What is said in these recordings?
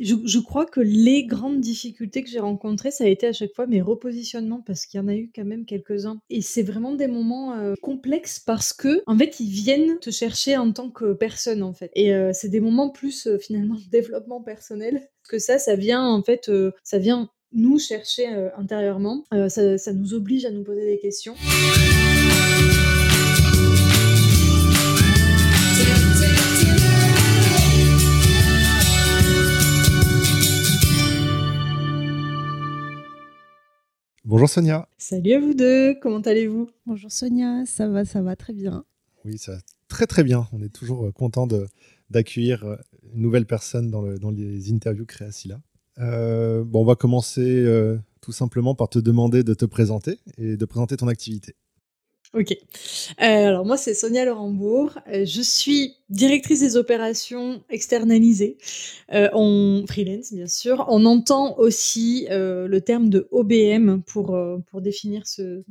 je crois que les grandes difficultés que j'ai rencontrées, ça a été à chaque fois mes repositionnements parce qu'il y en a eu quand même quelques-uns et c'est vraiment des moments, heu, complexes parce qu'en fait, ils viennent te chercher en tant que personne, en fait et heu, c'est des moments plus, heu, finalement développement personnel que ça, ça vient en fait, ça vient nous chercher, intérieurement. Ça nous oblige à nous poser des questions. Bonjour Sonia. Salut à vous deux, comment allez-vous? Bonjour Sonia, ça va, ça va très bien. Oui, ça va très très bien. On est toujours euh, content d'accueillir euh, une nouvelle personne dans, le, dans les interviews Créacilla. Euh, bon, on va commencer euh, tout simplement par te demander de te présenter et de présenter ton activité. Ok. Euh, alors moi c'est Sonia Laurembourg. Euh, je suis directrice des opérations externalisées euh, en freelance bien sûr. On entend aussi euh, le terme de OBM pour pour définir ce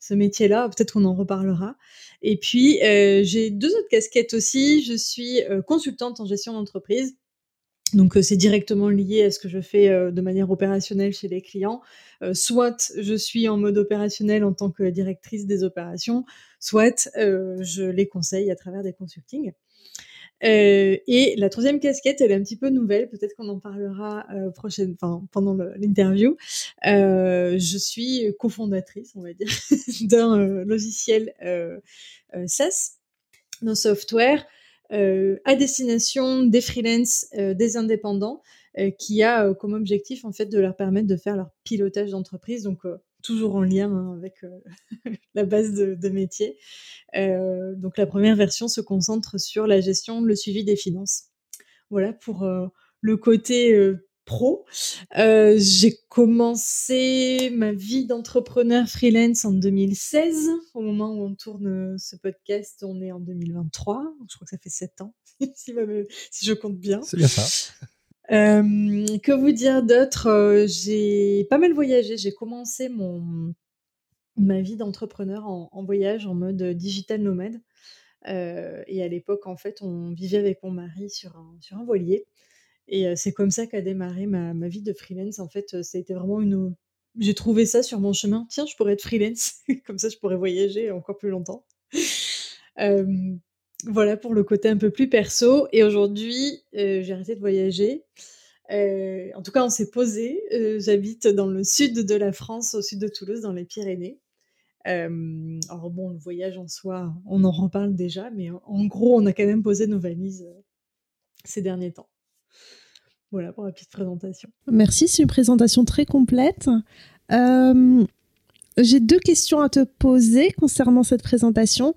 ce métier-là. Peut-être qu'on en reparlera. Et puis j'ai deux autres casquettes aussi. Je suis consultante en gestion d'entreprise. Donc c'est directement lié à ce que je fais de manière opérationnelle chez les clients. Euh, soit je suis en mode opérationnel en tant que directrice des opérations, soit euh, je les conseille à travers des consultings. Euh, et la troisième casquette, elle est un petit peu nouvelle, peut-être qu'on en parlera pendant l'interview. Je suis cofondatrice, on va dire, d'un logiciel SaaS, nos software, à destination des freelances, des indépendants, qui a euh, comme objectif en fait de leur permettre de faire leur pilotage d'entreprise, donc euh, toujours en lien hein, avec euh, la base de, métier. Euh, donc la première version se concentre sur la gestion, le suivi des finances. Voilà pour euh, le côté euh, pro. Euh, j'ai commencé ma vie d'entrepreneur freelance en 2016. Au moment où on tourne euh, ce podcast, on est en 2023. Je crois que ça fait sept ans, si, si je compte bien. C'est bien ça. Euh, que vous dire d'autre? Euh, J'ai pas mal voyagé. J'ai commencé mon ma vie d'entrepreneur en, voyage en mode digital nomade. Euh, et à l'époque, en fait, on vivait avec mon mari sur un, sur un voilier. Et c'est comme ça qu'a démarré ma, ma vie de freelance. En fait, euh, été vraiment une. J'ai trouvé ça sur mon chemin. Tiens, je pourrais être freelance. comme ça, je pourrais voyager encore plus longtemps. Voilà pour le côté un peu plus perso. Et aujourd'hui, euh, j'ai arrêté de voyager. Euh, en tout cas, on s'est posé. Euh, J'habite dans le sud de la France, au sud de Toulouse, dans les Pyrénées. Alors bon, le voyage en soi, on en reparle déjà, mais en, gros, on a quand même posé nos valises ces derniers temps. Voilà pour la petite présentation. Merci, c'est une présentation très complète. J'ai deux questions à te poser concernant cette présentation.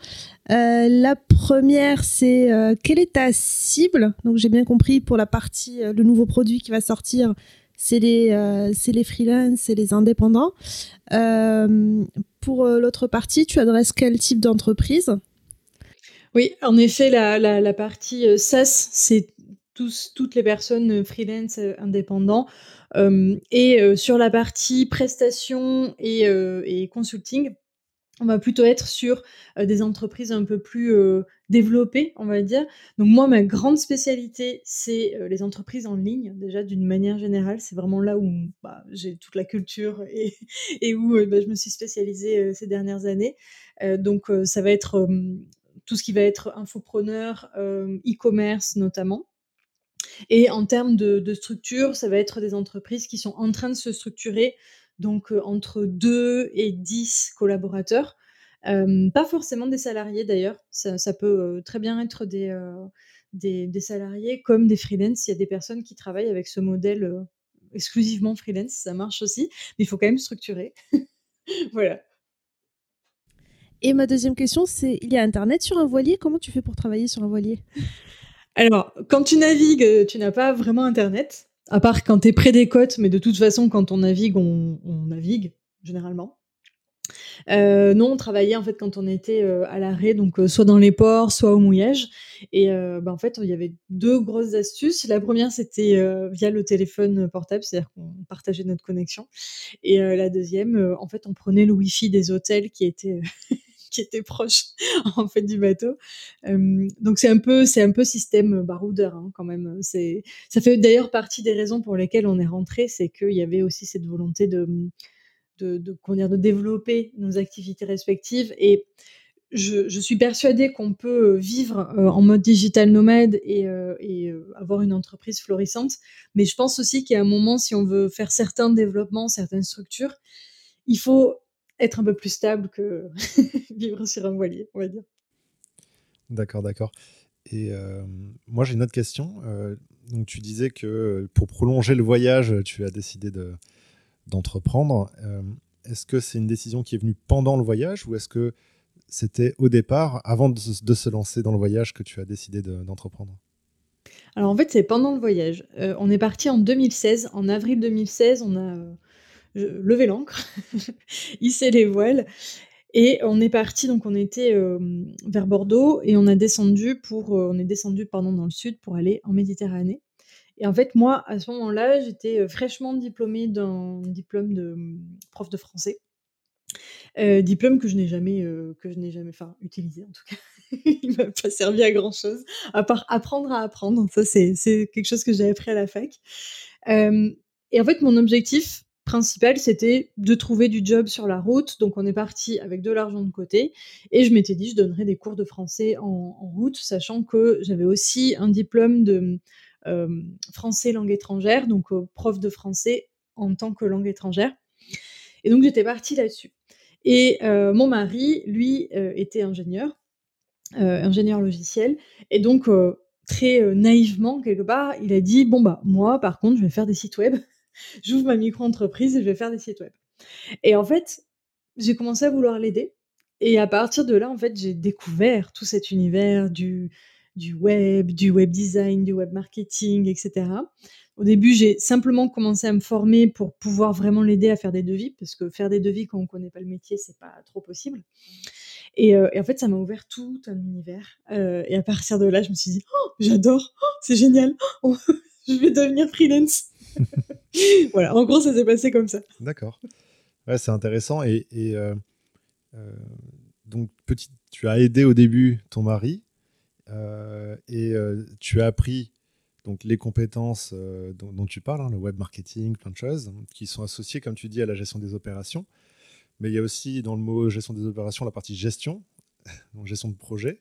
Euh, la première, c'est euh, quelle est ta cible? Donc j'ai bien compris pour la partie, euh, le nouveau produit qui va sortir, c'est les, c'est les freelances, c'est les indépendants. Pour l'autre partie, tu adresses quel type d'entreprise? Oui, en effet, la, la, la partie SaaS, c'est toutes les personnes euh, freelance euh, indépendants. Euh, et sur la partie prestation et, consulting, on va plutôt être sur des entreprises un peu plus développées, on va dire. Donc moi, ma grande spécialité, c'est les entreprises en ligne, déjà d'une manière générale. C'est vraiment là où bah, j'ai toute la culture et, où bah, je me suis spécialisée ces dernières années. Donc ça va être tout ce qui va être infopreneur, e-commerce notamment. Et en termes de, structure, ça va être des entreprises qui sont en train de se structurer, donc euh, entre 2 et 10 collaborateurs. Euh, pas forcément des salariés d'ailleurs, ça, peut euh, très bien être des, des, des salariés comme des freelance. Il y a des personnes qui travaillent avec ce modèle exclusivement freelance, ça marche aussi, mais il faut quand même structurer. voilà. Et ma deuxième question, c'est il y a Internet sur un voilier? Comment tu fais pour travailler sur un voilier? Alors, quand tu navigues, euh, tu n'as pas vraiment Internet, à part quand tu es près des côtes, mais de toute façon, quand on navigue, on, navigue, généralement. Euh, non, on travaillait en fait quand on était euh, à l'arrêt, donc soit dans les ports, soit au mouillage. Et bah, en fait, il y avait deux grosses astuces. La première, c'était via le téléphone portable, c'est-à-dire qu'on partageait notre connexion. Et la deuxième, en fait, on prenait le Wi-Fi des hôtels qui était qui était proche en fait du bateau. donc c'est un peu c'est un peu système baroudeur hein, quand même. C'est ça fait d'ailleurs partie des raisons pour lesquelles on est rentré, c'est qu'il y avait aussi cette volonté de de, de, dire, de développer nos activités respectives et je, suis persuadée qu'on peut vivre en mode digital nomade et, avoir une entreprise florissante, mais je pense aussi a un moment, si on veut faire certains développements, certaines structures, il faut être un peu plus stable que vivre sur un voilier, on va dire. D'accord, d'accord. Et euh, moi, j'ai une autre question. Euh, donc, tu disais que pour prolonger le voyage, tu as décidé de, d'entreprendre. Euh, est-ce que c'est une décision qui est venue pendant le voyage ou est-ce que c'était au départ, avant de, se lancer dans le voyage, que tu as décidé d'entreprendre? Alors en fait, c'est pendant le voyage. on est parti en 2016. En avril 2016, on a levé l'ancre, hissé les voiles. Et on est parti, donc on était vers Bordeaux et on a descendu pour, on est descendu pardon dans le sud pour aller en Méditerranée. Et en fait, moi, à ce moment-là, j'étais fraîchement diplômée d'un diplôme de prof de français. diplôme que je n'ai jamais, que je n'ai jamais, enfin, utilisé en tout cas. Il m'a pas servi à grand chose, à part apprendre à apprendre. Ça, c'est quelque chose que j'ai appris à la fac. et en fait, mon objectif, principal, c'était de trouver du job sur la route. Donc, on est parti avec de l'argent de côté. Et je m'étais dit, je donnerais des cours de français en, route, sachant que j'avais aussi un diplôme de euh, français langue étrangère, donc euh, prof de français en tant que langue étrangère. Et donc, j'étais partie là-dessus. Et euh, mon mari, lui, était ingénieur, ingénieur logiciel. Et donc, très naïvement, quelque part, il a dit, bon, bah, moi, par contre, je vais faire des sites web j'ouvre ma micro-entreprise et je vais faire des sites web. Et en fait, j'ai commencé à vouloir l'aider. Et à partir de là, en fait, j'ai découvert tout cet univers du, web, du web design, du web marketing, etc. Au début, j'ai simplement commencé à me former pour pouvoir vraiment l'aider à faire des devis, parce que faire des devis quand on ne connaît pas le métier, c'est pas trop possible. Et, euh, en fait, ça m'a ouvert tout un univers. Euh, et à partir de là, je me suis dit, oh, j'adore, oh, c'est génial, oh, je vais devenir freelance. Voilà, en gros, ça s'est passé comme ça. D'accord. Ouais, c'est intéressant. Et, euh, euh, donc, petit, tu as aidé au début ton mari euh, et tu as appris donc les compétences dont, tu parles, hein, le web marketing, plein de choses, qui sont associées, comme tu dis, à la gestion des opérations. Mais il y a aussi dans le mot gestion des opérations la partie gestion, donc gestion de projet.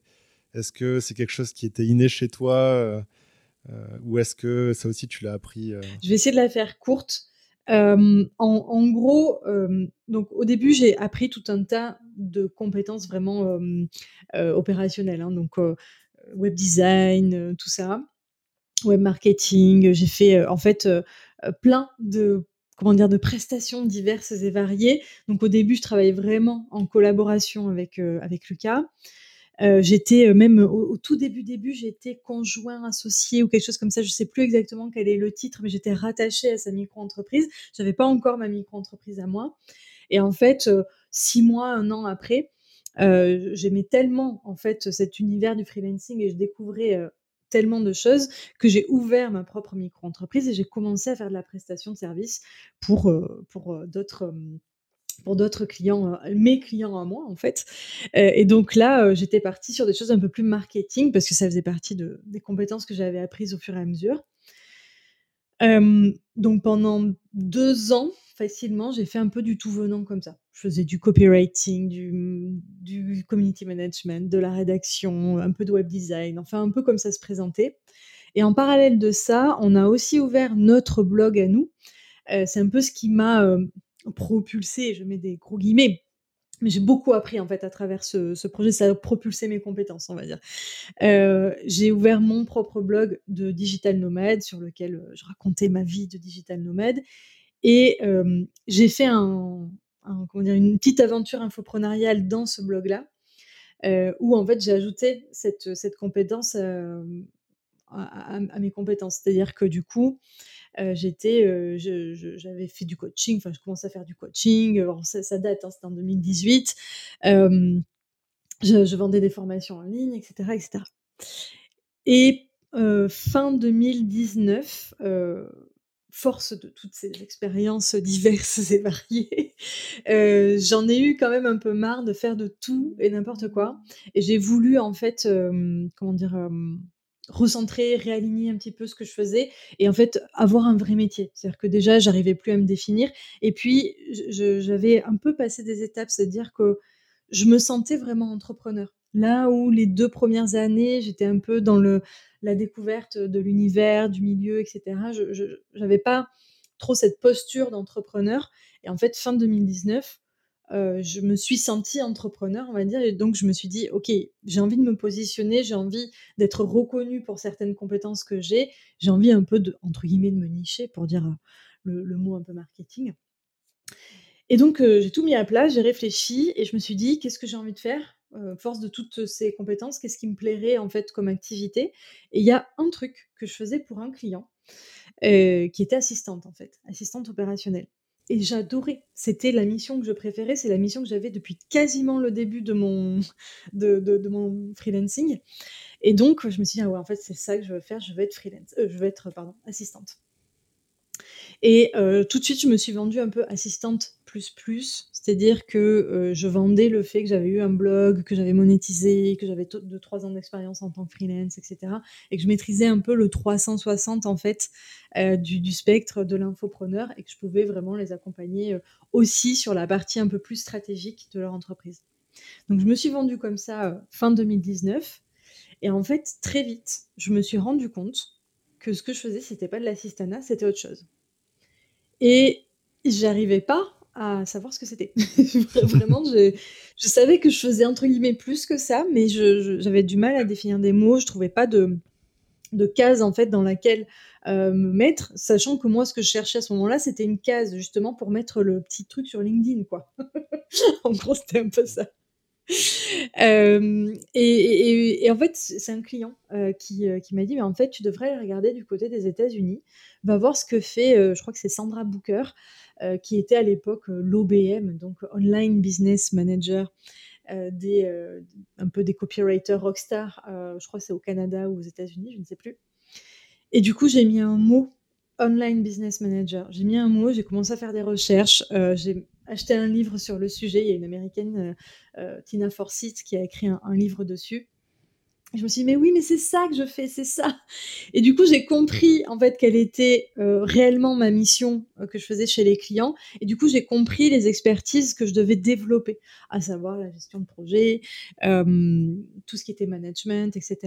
Est-ce que c'est quelque chose qui était inné chez toi ou est-ce que ça aussi tu l'as appris euh Je vais essayer de la faire courte. en, en, gros, donc au début, j'ai appris tout un tas de compétences vraiment opérationnelles, hein, donc web design, tout ça, web marketing. J'ai fait en fait plein de comment dire de prestations diverses et variées. Donc au début, je travaillais vraiment en collaboration avec avec Lucas. Euh, j'étais euh, même au, tout début début, j'étais conjoint associé ou quelque chose comme ça. Je sais plus exactement quel est le titre, mais j'étais rattachée à sa micro-entreprise. J'avais pas encore ma micro-entreprise à moi. Et en fait, euh, six mois, un an après, j'aimais tellement en fait cet univers du freelancing et je découvrais tellement de choses que j'ai ouvert ma propre micro-entreprise et j'ai commencé à faire de la prestation de service pour, pour d'autres pour d'autres clients, euh, mes clients à moi en fait. Euh, et donc là, euh, j'étais partie sur des choses un peu plus marketing parce que ça faisait partie de, des compétences que j'avais apprises au fur et à mesure. donc pendant deux ans, facilement, j'ai fait un peu du tout venant comme ça. Je faisais du copywriting, du, du community management, de la rédaction, un peu de web design, enfin un peu comme ça se présentait. Et en parallèle de ça, on a aussi ouvert notre blog à nous. c'est un peu ce qui m'a propulsé, je mets des gros guillemets, mais j'ai beaucoup appris en fait à travers ce, projet, ça a propulsé mes compétences, on va dire. Euh, j'ai ouvert mon propre blog de digital nomade sur lequel euh, je racontais ma vie de digital nomade. Et euh, j'ai fait un, dire, une petite aventure infoprenariale dans ce blog-là où en fait j'ai ajouté cette, cette compétence à, à, mes compétences, c'est-à-dire que du coup j'étais, j'avais fait du coaching, enfin je commençais à faire du coaching, ça, date, hein, c'était en 2018. Je, vendais des formations en ligne, etc. etc. Et fin 2019, force de toutes ces expériences diverses et variées, euh, j'en ai eu quand même un peu marre de faire de tout et n'importe quoi. Et j'ai voulu en fait, euh, comment dire, euh, recentrer, réaligner un petit peu ce que je faisais et en fait avoir un vrai métier. C'est-à-dire que déjà, j'arrivais plus à me définir. Et puis, j'avais un peu passé des étapes, c'est-à-dire que je me sentais vraiment entrepreneur. Là où les deux premières années, j'étais un peu dans le la découverte de l'univers, du milieu, etc. Je n'avais pas trop cette posture d'entrepreneur. Et en fait, fin 2019, euh, je me suis sentie entrepreneur, on va dire, et donc je me suis dit, ok, j'ai envie de me positionner, j'ai envie d'être reconnue pour certaines compétences que j'ai, j'ai envie un peu de, entre guillemets, de me nicher, pour dire euh, le, mot un peu marketing. Et donc euh, j'ai tout mis à plat, j'ai réfléchi et je me suis dit, qu'est-ce que j'ai envie de faire? Force de toutes ces compétences, qu'est-ce qui me plairait en fait comme activité? Et il y a un truc que je faisais pour un client qui était assistante en fait, assistante opérationnelle. Et j'adorais. C'était la mission que je préférais. C'est la mission que j'avais depuis quasiment le début de mon, de, mon freelancing. Et donc, je me suis dit, ah ouais, en fait, c'est ça que je veux faire. Je veux être freelance. Euh, je être, pardon, assistante. Et tout de suite, je me suis vendue un peu assistante plus plus, c'est-à-dire que euh, je vendais le fait que j'avais eu un blog, que j'avais monétisé, que j'avais 2-3 ans d'expérience en tant que freelance, etc. Et que je maîtrisais un peu le 360 en fait euh, du, spectre de l'infopreneur et que je pouvais vraiment les accompagner euh, aussi sur la partie un peu plus stratégique de leur entreprise. Donc je me suis vendue comme ça fin 2019 et en fait très vite je me suis rendu compte que ce que je faisais c'était pas de l'assistanat, c'était autre chose. Et j'arrivais pas à savoir ce que c'était. Vraiment, je, savais que je faisais entre guillemets plus que ça, mais j'avais du mal à définir des mots. Je trouvais pas de, de case en fait dans laquelle euh, me mettre, sachant que moi, ce que je cherchais à ce moment-là, c'était une case justement pour mettre le petit truc sur LinkedIn, quoi. en gros, c'était un peu ça. Euh, et, en fait, c'est un client euh, qui, qui m'a dit, mais en fait, tu devrais regarder du côté des États-Unis, va voir ce que fait, je crois que c'est Sandra Booker, euh, qui était à l'époque euh, l'OBM, donc Online Business Manager, euh, des, un peu des copywriters rockstar, je crois que c'est au Canada ou aux États-Unis, je ne sais plus. Et du coup, j'ai mis un mot Online Business Manager. J'ai mis un mot, j'ai commencé à faire des recherches, acheté un livre sur le sujet. Il y a une américaine, Tina Forsyth, qui a écrit un livre dessus je me suis dit, mais oui, mais c'est ça que je fais, c'est ça. Et du coup, j'ai compris en fait quelle était euh, réellement ma mission euh, que je faisais chez les clients. Et du coup, j'ai compris les expertises que je devais développer, à savoir la gestion de projet, euh, tout ce qui était management, etc.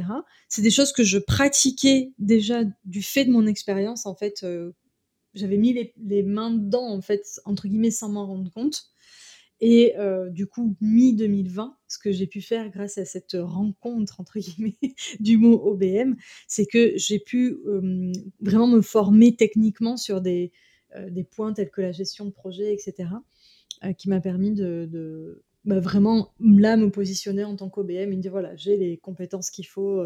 C'est des choses que je pratiquais déjà du fait de mon expérience. En fait, j'avais mis les, mains dedans, en fait, entre guillemets, sans m'en rendre compte. Et euh, du coup, mi-2020, ce que j'ai pu faire grâce à cette rencontre, entre guillemets, du mot OBM, c'est que j'ai pu vraiment me former techniquement sur des, euh, des, points tels que la gestion de projet, etc., euh, qui m'a permis de, bah, vraiment, là, me positionner en tant qu'OBM et me dire, voilà, j'ai les compétences qu'il faut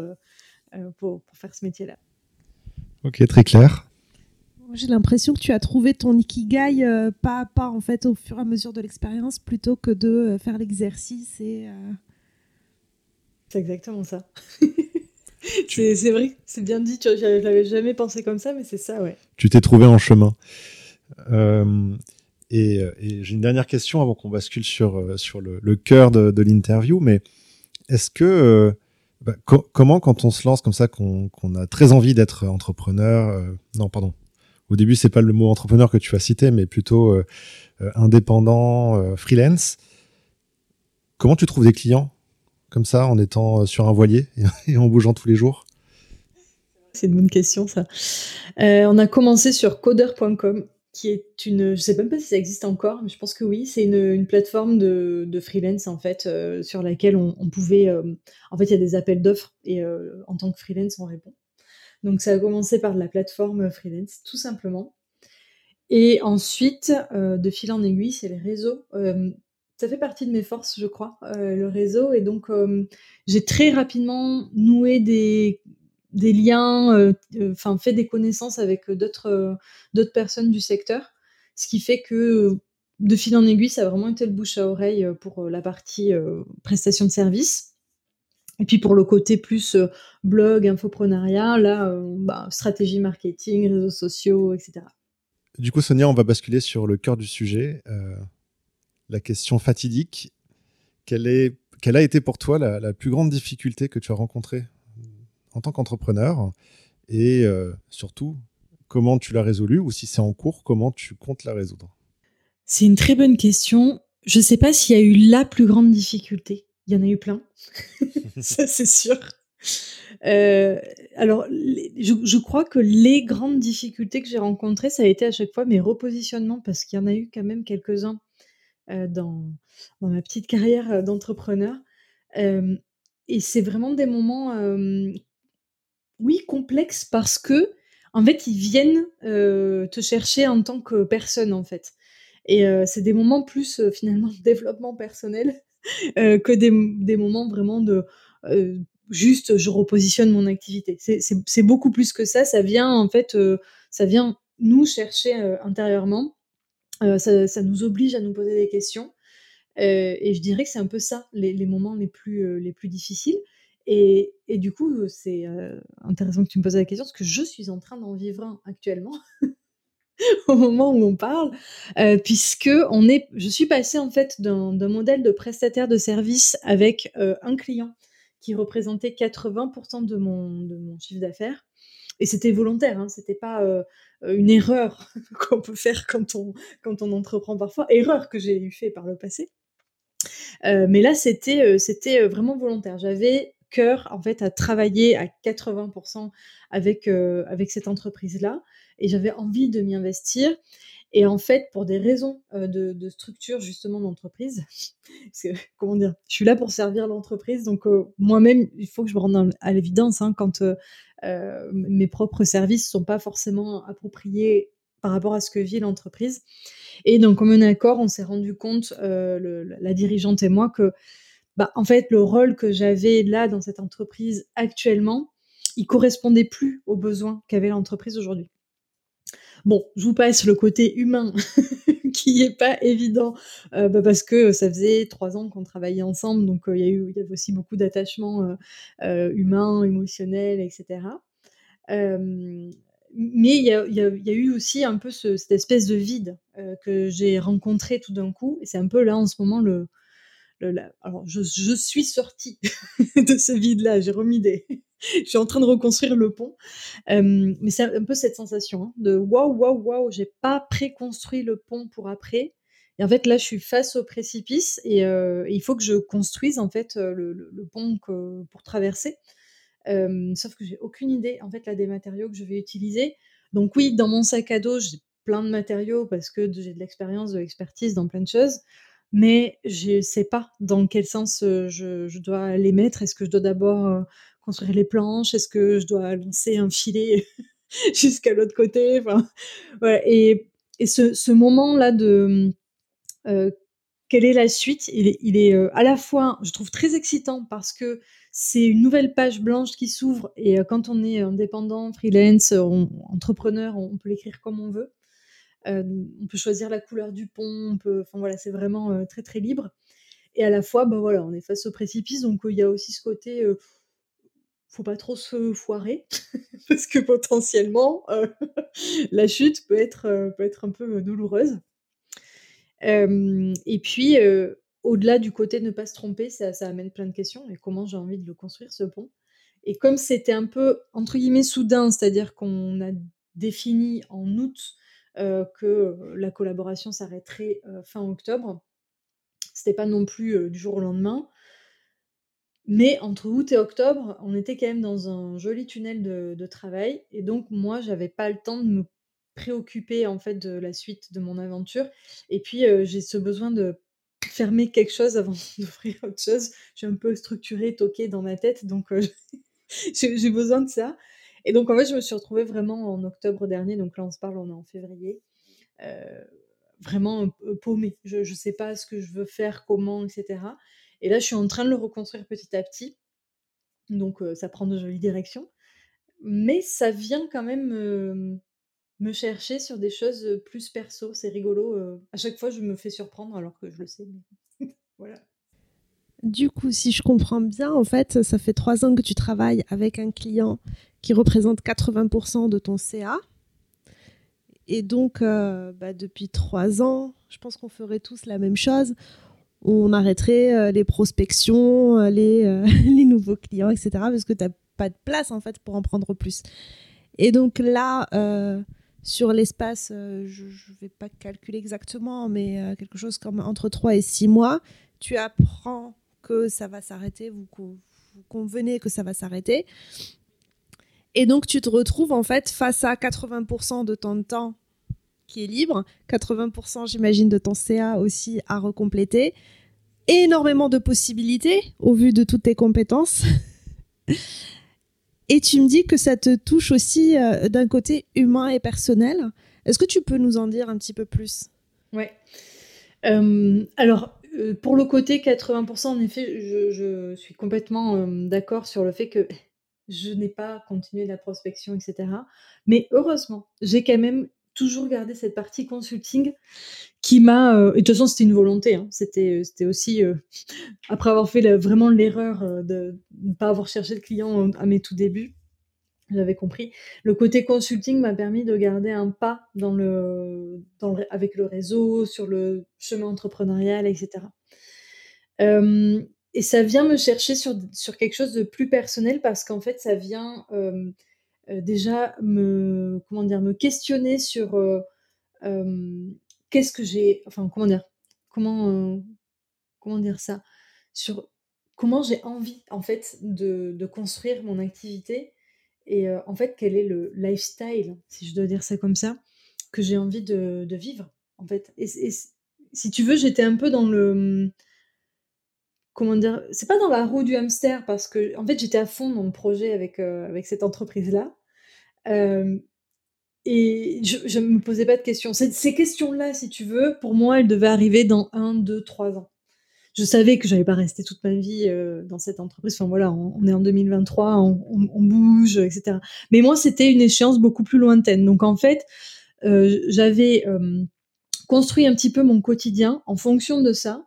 pour, pour faire ce métier-là. Ok, très clair. J'ai l'impression que tu as trouvé ton ikigai euh, pas à pas en fait au fur et à mesure de l'expérience plutôt que de euh, faire l'exercice et. Euh, c'est exactement ça. c'est vrai, c'est bien dit. Je n'avais jamais pensé comme ça, mais c'est ça, ouais. Tu t'es trouvé en chemin. et, j'ai une dernière question avant qu'on bascule sur, sur le, le cœur de, de l'interview, mais est-ce que bah, comment quand on se lance comme ça, qu'on a très envie d'être entrepreneur, non pardon, au début, c'est pas le mot entrepreneur que tu as cité, mais plutôt euh, euh, indépendant, euh, freelance. Comment tu trouves des clients comme ça en étant sur un voilier et en bougeant tous les jours? C'est une bonne question ça. on a commencé sur coder.com qui est une, je sais même pas si ça existe encore, mais je pense que oui, c'est une, plateforme de, freelance en fait sur laquelle on, on pouvait, en fait il y a des appels d'offres et en tant que freelance on répond. Donc ça a commencé par la plateforme freelance, tout simplement. Et ensuite, euh, de fil en aiguille, c'est les réseaux. Euh, ça fait partie de mes forces, je crois, euh, le réseau. Et donc, j'ai très rapidement noué des, liens, enfin, fait des connaissances avec d'autres d'autres personnes du secteur. Ce qui fait que, de fil en aiguille, ça a vraiment été le bouche à oreille pour la partie prestation de service. Et puis pour le côté plus euh, blog, infoprenariat, là, euh, bah, stratégie marketing, réseaux sociaux, etc. Du coup, Sonia, on va basculer sur le cœur du sujet. la question fatidique. Quelle, est, quelle a été pour toi la, plus grande difficulté que tu as rencontrée en tant qu'entrepreneur? Et surtout, comment tu l'as résolue? Ou si c'est en cours, comment tu comptes la résoudre? C'est une très bonne question. Je ne sais pas s'il y a eu la plus grande difficulté. Il y en a eu plein. Ça, c'est sûr. Euh, alors, je, crois que les grandes difficultés que j'ai rencontrées, ça a été à chaque fois mes repositionnements, parce qu'il y en a eu quand même quelques-uns euh, dans, dans, ma petite carrière euh, d'entrepreneur. et c'est vraiment des moments, oui, complexes, parce que, en fait, ils viennent te chercher en tant que personne, en fait. Et c'est des moments plus, finalement, de développement personnel que des, des, moments vraiment de juste je repositionne mon activité. C'est beaucoup plus que ça. Ça vient en fait, euh, ça vient nous chercher euh, intérieurement. Euh, ça, nous oblige à nous poser des questions. et je dirais que c'est un peu ça, les, moments les plus, les plus difficiles. Et, et du coup, c'est intéressant que tu me poses la question parce que je suis en train d'en vivre un actuellement. au moment où on parle, puisque on est, je suis passée en fait d'un modèle de prestataire de service avec un client qui représentait 80% de mon, de mon chiffre d'affaires. Et c'était volontaire, hein, c'était pas euh, une erreur qu'on peut faire quand on, quand on entreprend parfois, erreur que j'ai eu fait par le passé. Euh, mais là, c'était euh, c'était vraiment volontaire. J'avais cœur en fait à travailler à 80% avec avec cette entreprise là, et j'avais envie de m'y investir. Et en fait, pour des raisons euh, de, structure justement d'entreprise, comment dire, je suis là pour servir l'entreprise, donc euh, moi-même, il faut que je me rende à l'évidence hein, quand euh, mes propres services sont pas forcément appropriés par rapport à ce que vit l'entreprise. Et donc, comme un accord, on s'est rendu compte, la dirigeante et moi, que bah, en fait, le rôle que j'avais là dans cette entreprise actuellement, il correspondait plus aux besoins qu'avait l'entreprise aujourd'hui. Bon, je vous passe le côté humain qui est pas évident euh, bah, parce que ça faisait trois ans qu'on travaillait ensemble, donc euh, il y a eu, y avait aussi beaucoup d'attachements euh, humains, émotionnels, etc. mais il y, a, eu aussi un peu cette espèce de vide que j'ai rencontré tout d'un coup, et c'est un peu là en ce moment le, alors je, suis sortie de ce vide-là, j'ai remis des, je suis en train de reconstruire le pont. Euh, mais c'est un peu cette sensation hein, de waouh, waouh, waouh, j'ai pas préconstruit le pont pour après. Et en fait, là, je suis face au précipice et, euh, il faut que je construise en fait euh, le, pont pour traverser. sauf que j'ai aucune idée en fait là des matériaux que je vais utiliser. Donc oui, dans mon sac à dos, j'ai plein de matériaux parce que j'ai de l'expérience, de l'expertise dans plein de choses mais je ne sais pas dans quel sens je, je dois les mettre. Est-ce que je dois d'abord construire les planches? Est-ce que je dois lancer un filet jusqu'à l'autre côté? Enfin, Et, et ce, moment-là de euh, quelle est la suite? Il est, à la fois, je trouve, très excitant parce que c'est une nouvelle page blanche qui s'ouvre et quand on est indépendant, freelance, entrepreneur, on peut l'écrire comme on veut. On peut choisir la couleur du pont, on enfin voilà, c'est vraiment très très libre. Et à la fois, bah voilà, on est face au précipice, donc il y a aussi ce côté, faut pas trop se foirer parce que potentiellement euh, la chute peut être, euh, peut être un peu euh, douloureuse. et puis, au-delà du côté de ne pas se tromper, ça, ça amène plein de questions. Et comment j'ai envie de le construire ce pont? Et comme c'était un peu entre guillemets soudain, c'est-à-dire qu'on a défini en août que la collaboration s'arrêterait fin octobre, c'était pas non plus du jour au lendemain. Mais entre août et octobre, on était quand même dans un joli tunnel de, travail. Et donc, moi, j'avais pas le temps de me préoccuper en fait de la suite de mon aventure. Et puis, euh, j'ai ce besoin de fermer quelque chose avant d'ouvrir autre chose. Je suis un peu structurée, toquée dans ma tête, donc euh, j'ai besoin de ça. Et donc, en fait, je me suis retrouvée vraiment en octobre dernier. Donc là, on se parle, on est en février. Euh, vraiment paumée. Je ne sais pas ce que je veux faire, comment, etc. Et là, je suis en train de le reconstruire petit à petit. Donc, ça prend de jolies directions. Mais ça vient quand même me chercher sur des choses plus perso. C'est rigolo. à chaque fois, je me fais surprendre alors que je le sais. voilà. Du coup, si je comprends bien, en fait, ça fait trois ans que tu travailles avec un client qui représente 80% de ton CA. et donc, bah, depuis trois ans, je pense qu'on ferait tous la même chose. On arrêterait les prospections, les, les, nouveaux clients, etc. Parce que tu n'as pas de place en fait pour en prendre plus. Et donc là, sur l'espace, je ne vais pas calculer exactement, mais quelque chose comme entre 3 et 6 mois, tu apprends que ça va s'arrêter, vous, convenez que ça va s'arrêter. Et donc, tu te retrouves en fait face à 80% de ton temps qui est libre, 80% j'imagine de ton CA aussi à recompléter, énormément de possibilités au vu de toutes tes compétences. et tu me dis que ça te touche aussi euh, d'un côté humain et personnel. Est-ce que tu peux nous en dire un petit peu plus? Ouais. Euh, alors, euh, pour le côté 80%, en effet, je, suis complètement euh, d'accord sur le fait que je n'ai pas continué la prospection, etc. Mais heureusement, j'ai quand même toujours gardé cette partie consulting qui m'a. Euh, et de toute façon, c'était une volonté. Hein. C'était, c'était aussi, après avoir fait vraiment l'erreur de ne pas avoir cherché de client à mes tout débuts, j'avais compris. Le côté consulting m'a permis de garder un pas dans le, avec le réseau, sur le chemin entrepreneurial, etc. Euh, et ça vient me chercher sur, sur quelque chose de plus personnel parce qu'en fait, ça vient euh, euh, déjà me, comment dire, me questionner sur qu'est-ce que j'ai, enfin, comment dire, comment, comment dire ça, sur comment j'ai envie, en fait, de, de construire mon activité et en fait, quel est le lifestyle, si je dois dire ça comme ça, que j'ai envie de, vivre, en fait? Et, si tu veux, j'étais un peu dans le. Mmh, comment dire C'est pas dans la roue du hamster, parce que, en fait, j'étais à fond dans le projet avec, avec cette entreprise-là. et je ne me posais pas de questions. ces questions-là, si tu veux, pour moi, elles devaient arriver dans un, deux, trois ans je savais que j'allais pas rester toute ma vie euh, dans cette entreprise. Enfin voilà, on, est en 2023, on, bouge, etc. Mais moi, c'était une échéance beaucoup plus lointaine. Donc en fait, euh, j'avais euh, construit un petit peu mon quotidien en fonction de ça.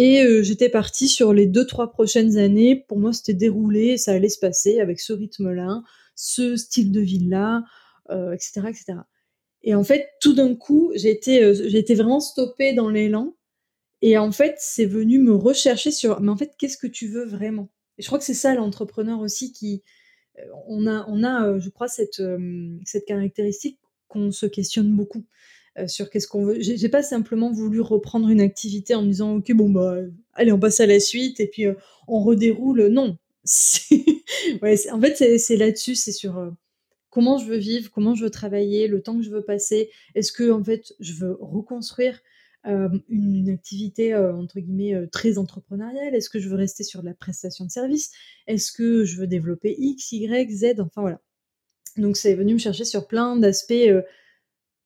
Et j'étais partie sur les deux, trois prochaines années. Pour moi, c'était déroulé, ça allait se passer avec ce rythme-là, ce style de vie-là, etc., etc. Et en fait, tout d'un coup, j'ai été, j'ai été vraiment stoppée dans l'élan et en fait, c'est venu me rechercher sur, mais en fait, qu'est-ce que tu veux vraiment? Et je crois que c'est ça l'entrepreneur aussi qui, euh, on a, on a, euh, je crois cette, euh, cette caractéristique qu'on se questionne beaucoup sur qu'est-ce qu'on veut. J'ai pas simplement voulu reprendre une activité en me disant, ok, bon bah, allez, on passe à la suite et puis on redéroule. Non, ouais, en fait, c'est là-dessus, c'est sur comment je veux vivre, comment je veux travailler, le temps que je veux passer. Est-ce que en fait, je veux reconstruire? Une, activité entre guillemets très entrepreneuriale Est-ce que je veux rester sur la prestation de service? Est-ce que je veux développer X, Y, Z? Enfin voilà. Donc c'est venu me chercher sur plein d'aspects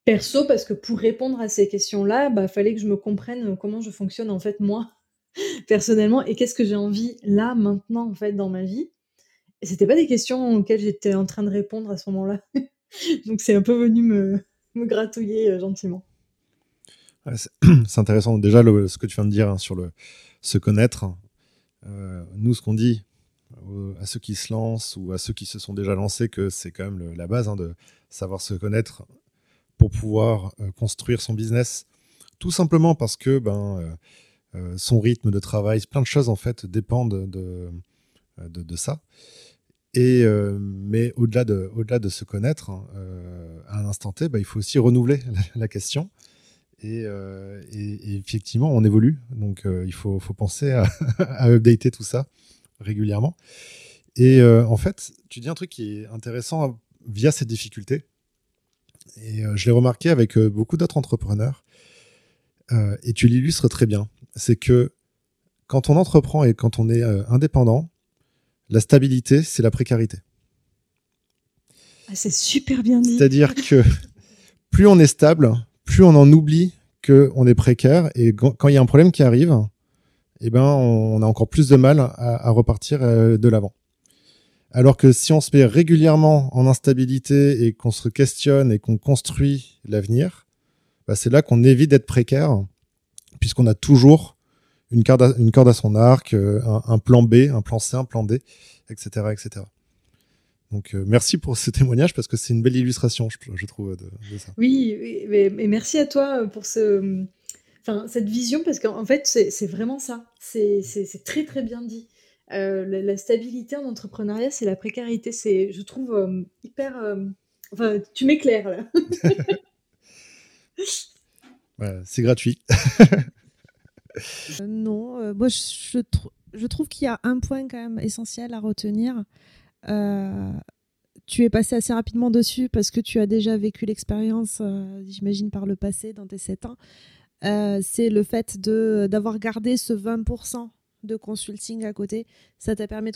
perso parce que pour répondre à ces questions-là, il bah, fallait que je me comprenne comment je fonctionne en fait moi personnellement et qu'est-ce que j'ai envie là maintenant en fait dans ma vie. Et c'était pas des questions auxquelles j'étais en train de répondre à ce moment-là. Donc c'est un peu venu me gratouiller gentiment. c'est intéressant. Déjà, ce que tu viens de dire hein, sur le se connaître. Euh, nous, ce qu'on dit euh, à ceux qui se lancent ou à ceux qui se sont déjà lancés, que c'est quand même la base hein, de savoir se connaître pour pouvoir euh, construire son business. Tout simplement parce que ben, son rythme de travail, plein de choses en fait dépendent de, ça. Et, mais au-delà de, au de se connaître, hein, à un instant T, ben, il faut aussi renouveler la question euh, et, effectivement, on évolue. Donc, euh, il faut, penser à, à, updater tout ça régulièrement. Et euh, en fait, tu dis un truc qui est intéressant via ces difficultés. Et je l'ai remarqué avec beaucoup d'autres entrepreneurs. et tu l'illustres très bien. C'est que quand on entreprend et quand on est indépendant, la stabilité, c'est la précarité. Ah, c'est super bien dit. C'est-à-dire que plus on est stable, plus on en oublie qu'on est précaire et quand il y a un problème qui arrive, eh ben, on a encore plus de mal à, repartir euh, de l'avant. Alors que si on se met régulièrement en instabilité et qu'on se questionne et qu'on construit l'avenir, bah, c'est là qu'on évite d'être précaire, puisqu'on a toujours une corde, à, son arc, euh, un, plan B, un plan C, un plan D, etc., etc. Donc merci pour ce témoignage parce que c'est une belle illustration, je, trouve, de, ça. Oui, et merci à toi pour ce, enfin, cette vision parce qu'en fait, c'est vraiment ça. C'est très très bien dit. la, stabilité en entrepreneuriat, c'est la précarité. C'est, je trouve, hyper. enfin, tu m'éclaires là. c'est gratuit. Euh, non, euh, moi je, je, trouve qu'il y a un point quand même essentiel à retenir. Euh, tu es passé assez rapidement dessus parce que tu as déjà vécu l'expérience, j'imagine, par le passé, dans tes 7 ans. c'est le fait d'avoir gardé ce 20% de consulting à côté. Ça t'a permis,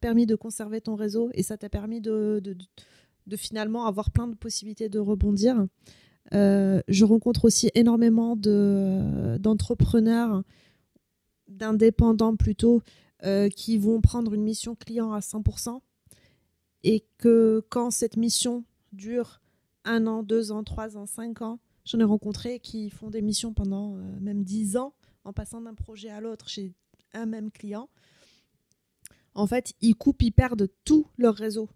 permis, de conserver ton réseau et ça t'a permis de, de, de, finalement avoir plein de possibilités de rebondir. Euh, je rencontre aussi énormément d'entrepreneurs, d'indépendants plutôt, euh, qui vont prendre une mission client à 100% et que quand cette mission dure un an, deux ans, trois ans, cinq ans, j'en ai rencontré qui font des missions pendant euh, même dix ans en passant d'un projet à l'autre chez un même client. En fait, ils coupent, ils perdent tout leur réseau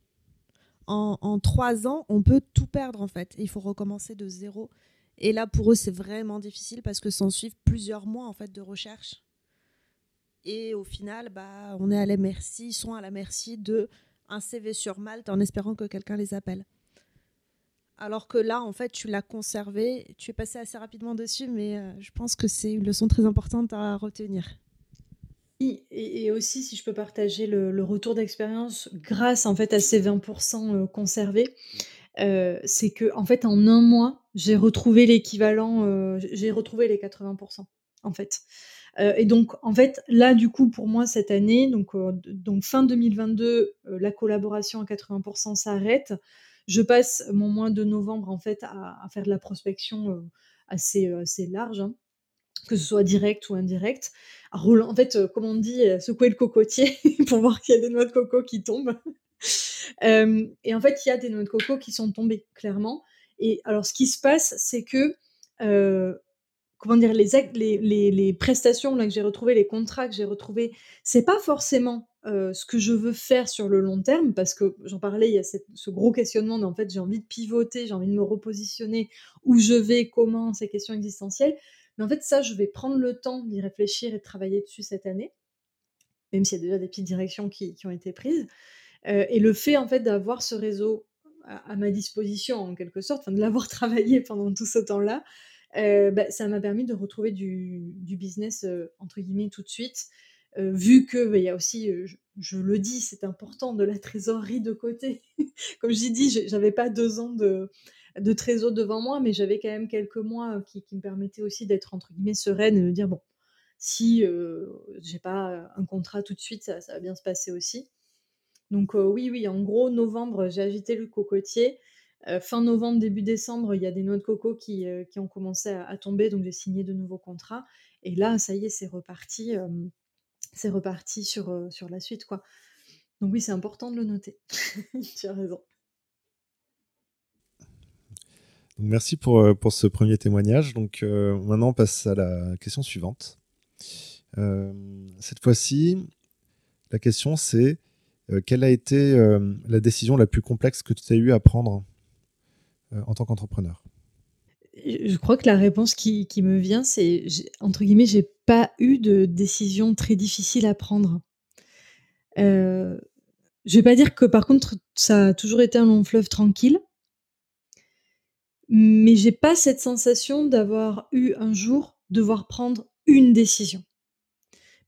en, trois ans, on peut tout perdre en fait. il faut recommencer de zéro. Et là, pour eux, c'est vraiment difficile parce que s'en suivent plusieurs mois en fait de recherche. Et au final, bah, on est à la merci, ils sont à la merci de un CV sur Malte en espérant que quelqu'un les appelle. Alors que là, en fait, tu l'as conservé, tu es passé assez rapidement dessus, mais euh, je pense que c'est une leçon très importante à retenir. Et, aussi, si je peux partager le, retour d'expérience grâce en fait à ces 20% euh, conservés, euh, c'est que en fait en un mois, j'ai retrouvé l'équivalent, j'ai retrouvé les 80% en fait. Et donc en fait là du coup pour moi cette année, donc, donc fin 2022, la collaboration à 80% s'arrête. Je passe mon mois de novembre en fait à, faire de la prospection assez, assez large. Hein que ce soit direct ou indirect. en fait, euh, comme on dit, euh, secouer le cocotier pour voir qu'il y a des noix de coco qui tombent. Euh, et en fait, il y a des noix de coco qui sont tombées, clairement. Et alors, ce qui se passe, c'est que, comment dire, les, prestations là, que j'ai retrouvées, les contrats que j'ai retrouvés, c'est pas forcément ce que je veux faire sur le long terme, parce que j'en parlais, il y a ce gros questionnement, en fait, j'ai envie de pivoter, j'ai envie de me repositionner, où je vais, comment, ces questions existentielles. Mais en fait, ça, je vais prendre le temps d'y réfléchir et de travailler dessus cette année, même s'il y a déjà des petites directions qui, ont été prises. Euh, et le fait, en fait, d'avoir ce réseau à, ma disposition, en quelque sorte, de l'avoir travaillé pendant tout ce temps-là, euh, bah, ça m'a permis de retrouver du, business, euh, entre guillemets, tout de suite. vu que bah, il y a aussi, je, le dis, c'est important de la trésorerie de côté. Comme j'ai dit, j'avais pas deux ans de, trésor devant moi, mais j'avais quand même quelques mois euh, qui, me permettaient aussi d'être entre guillemets sereine et de dire bon, si euh, j'ai pas un contrat tout de suite, ça, va bien se passer aussi. Donc euh, oui, oui, en gros, novembre, j'ai agité le cocotier. Fin novembre, début décembre, il y a des noix de coco qui, ont commencé à, tomber, donc j'ai signé de nouveaux contrats. Et là, ça y est, c'est reparti, c'est reparti sur, sur la suite, quoi. Donc oui, c'est important de le noter. tu as raison. merci pour, euh, pour ce premier témoignage. Donc euh, maintenant, on passe à la question suivante. Euh, cette fois-ci, la question c'est quelle a été la décision la plus complexe que tu as eu à prendre? En tant qu'entrepreneur je crois que la réponse qui, qui me vient, c'est entre guillemets, j'ai pas eu de décision très difficile à prendre. Euh, je vais pas dire que par contre ça a toujours été un long fleuve tranquille, mais j'ai pas cette sensation d'avoir eu un jour devoir prendre une décision.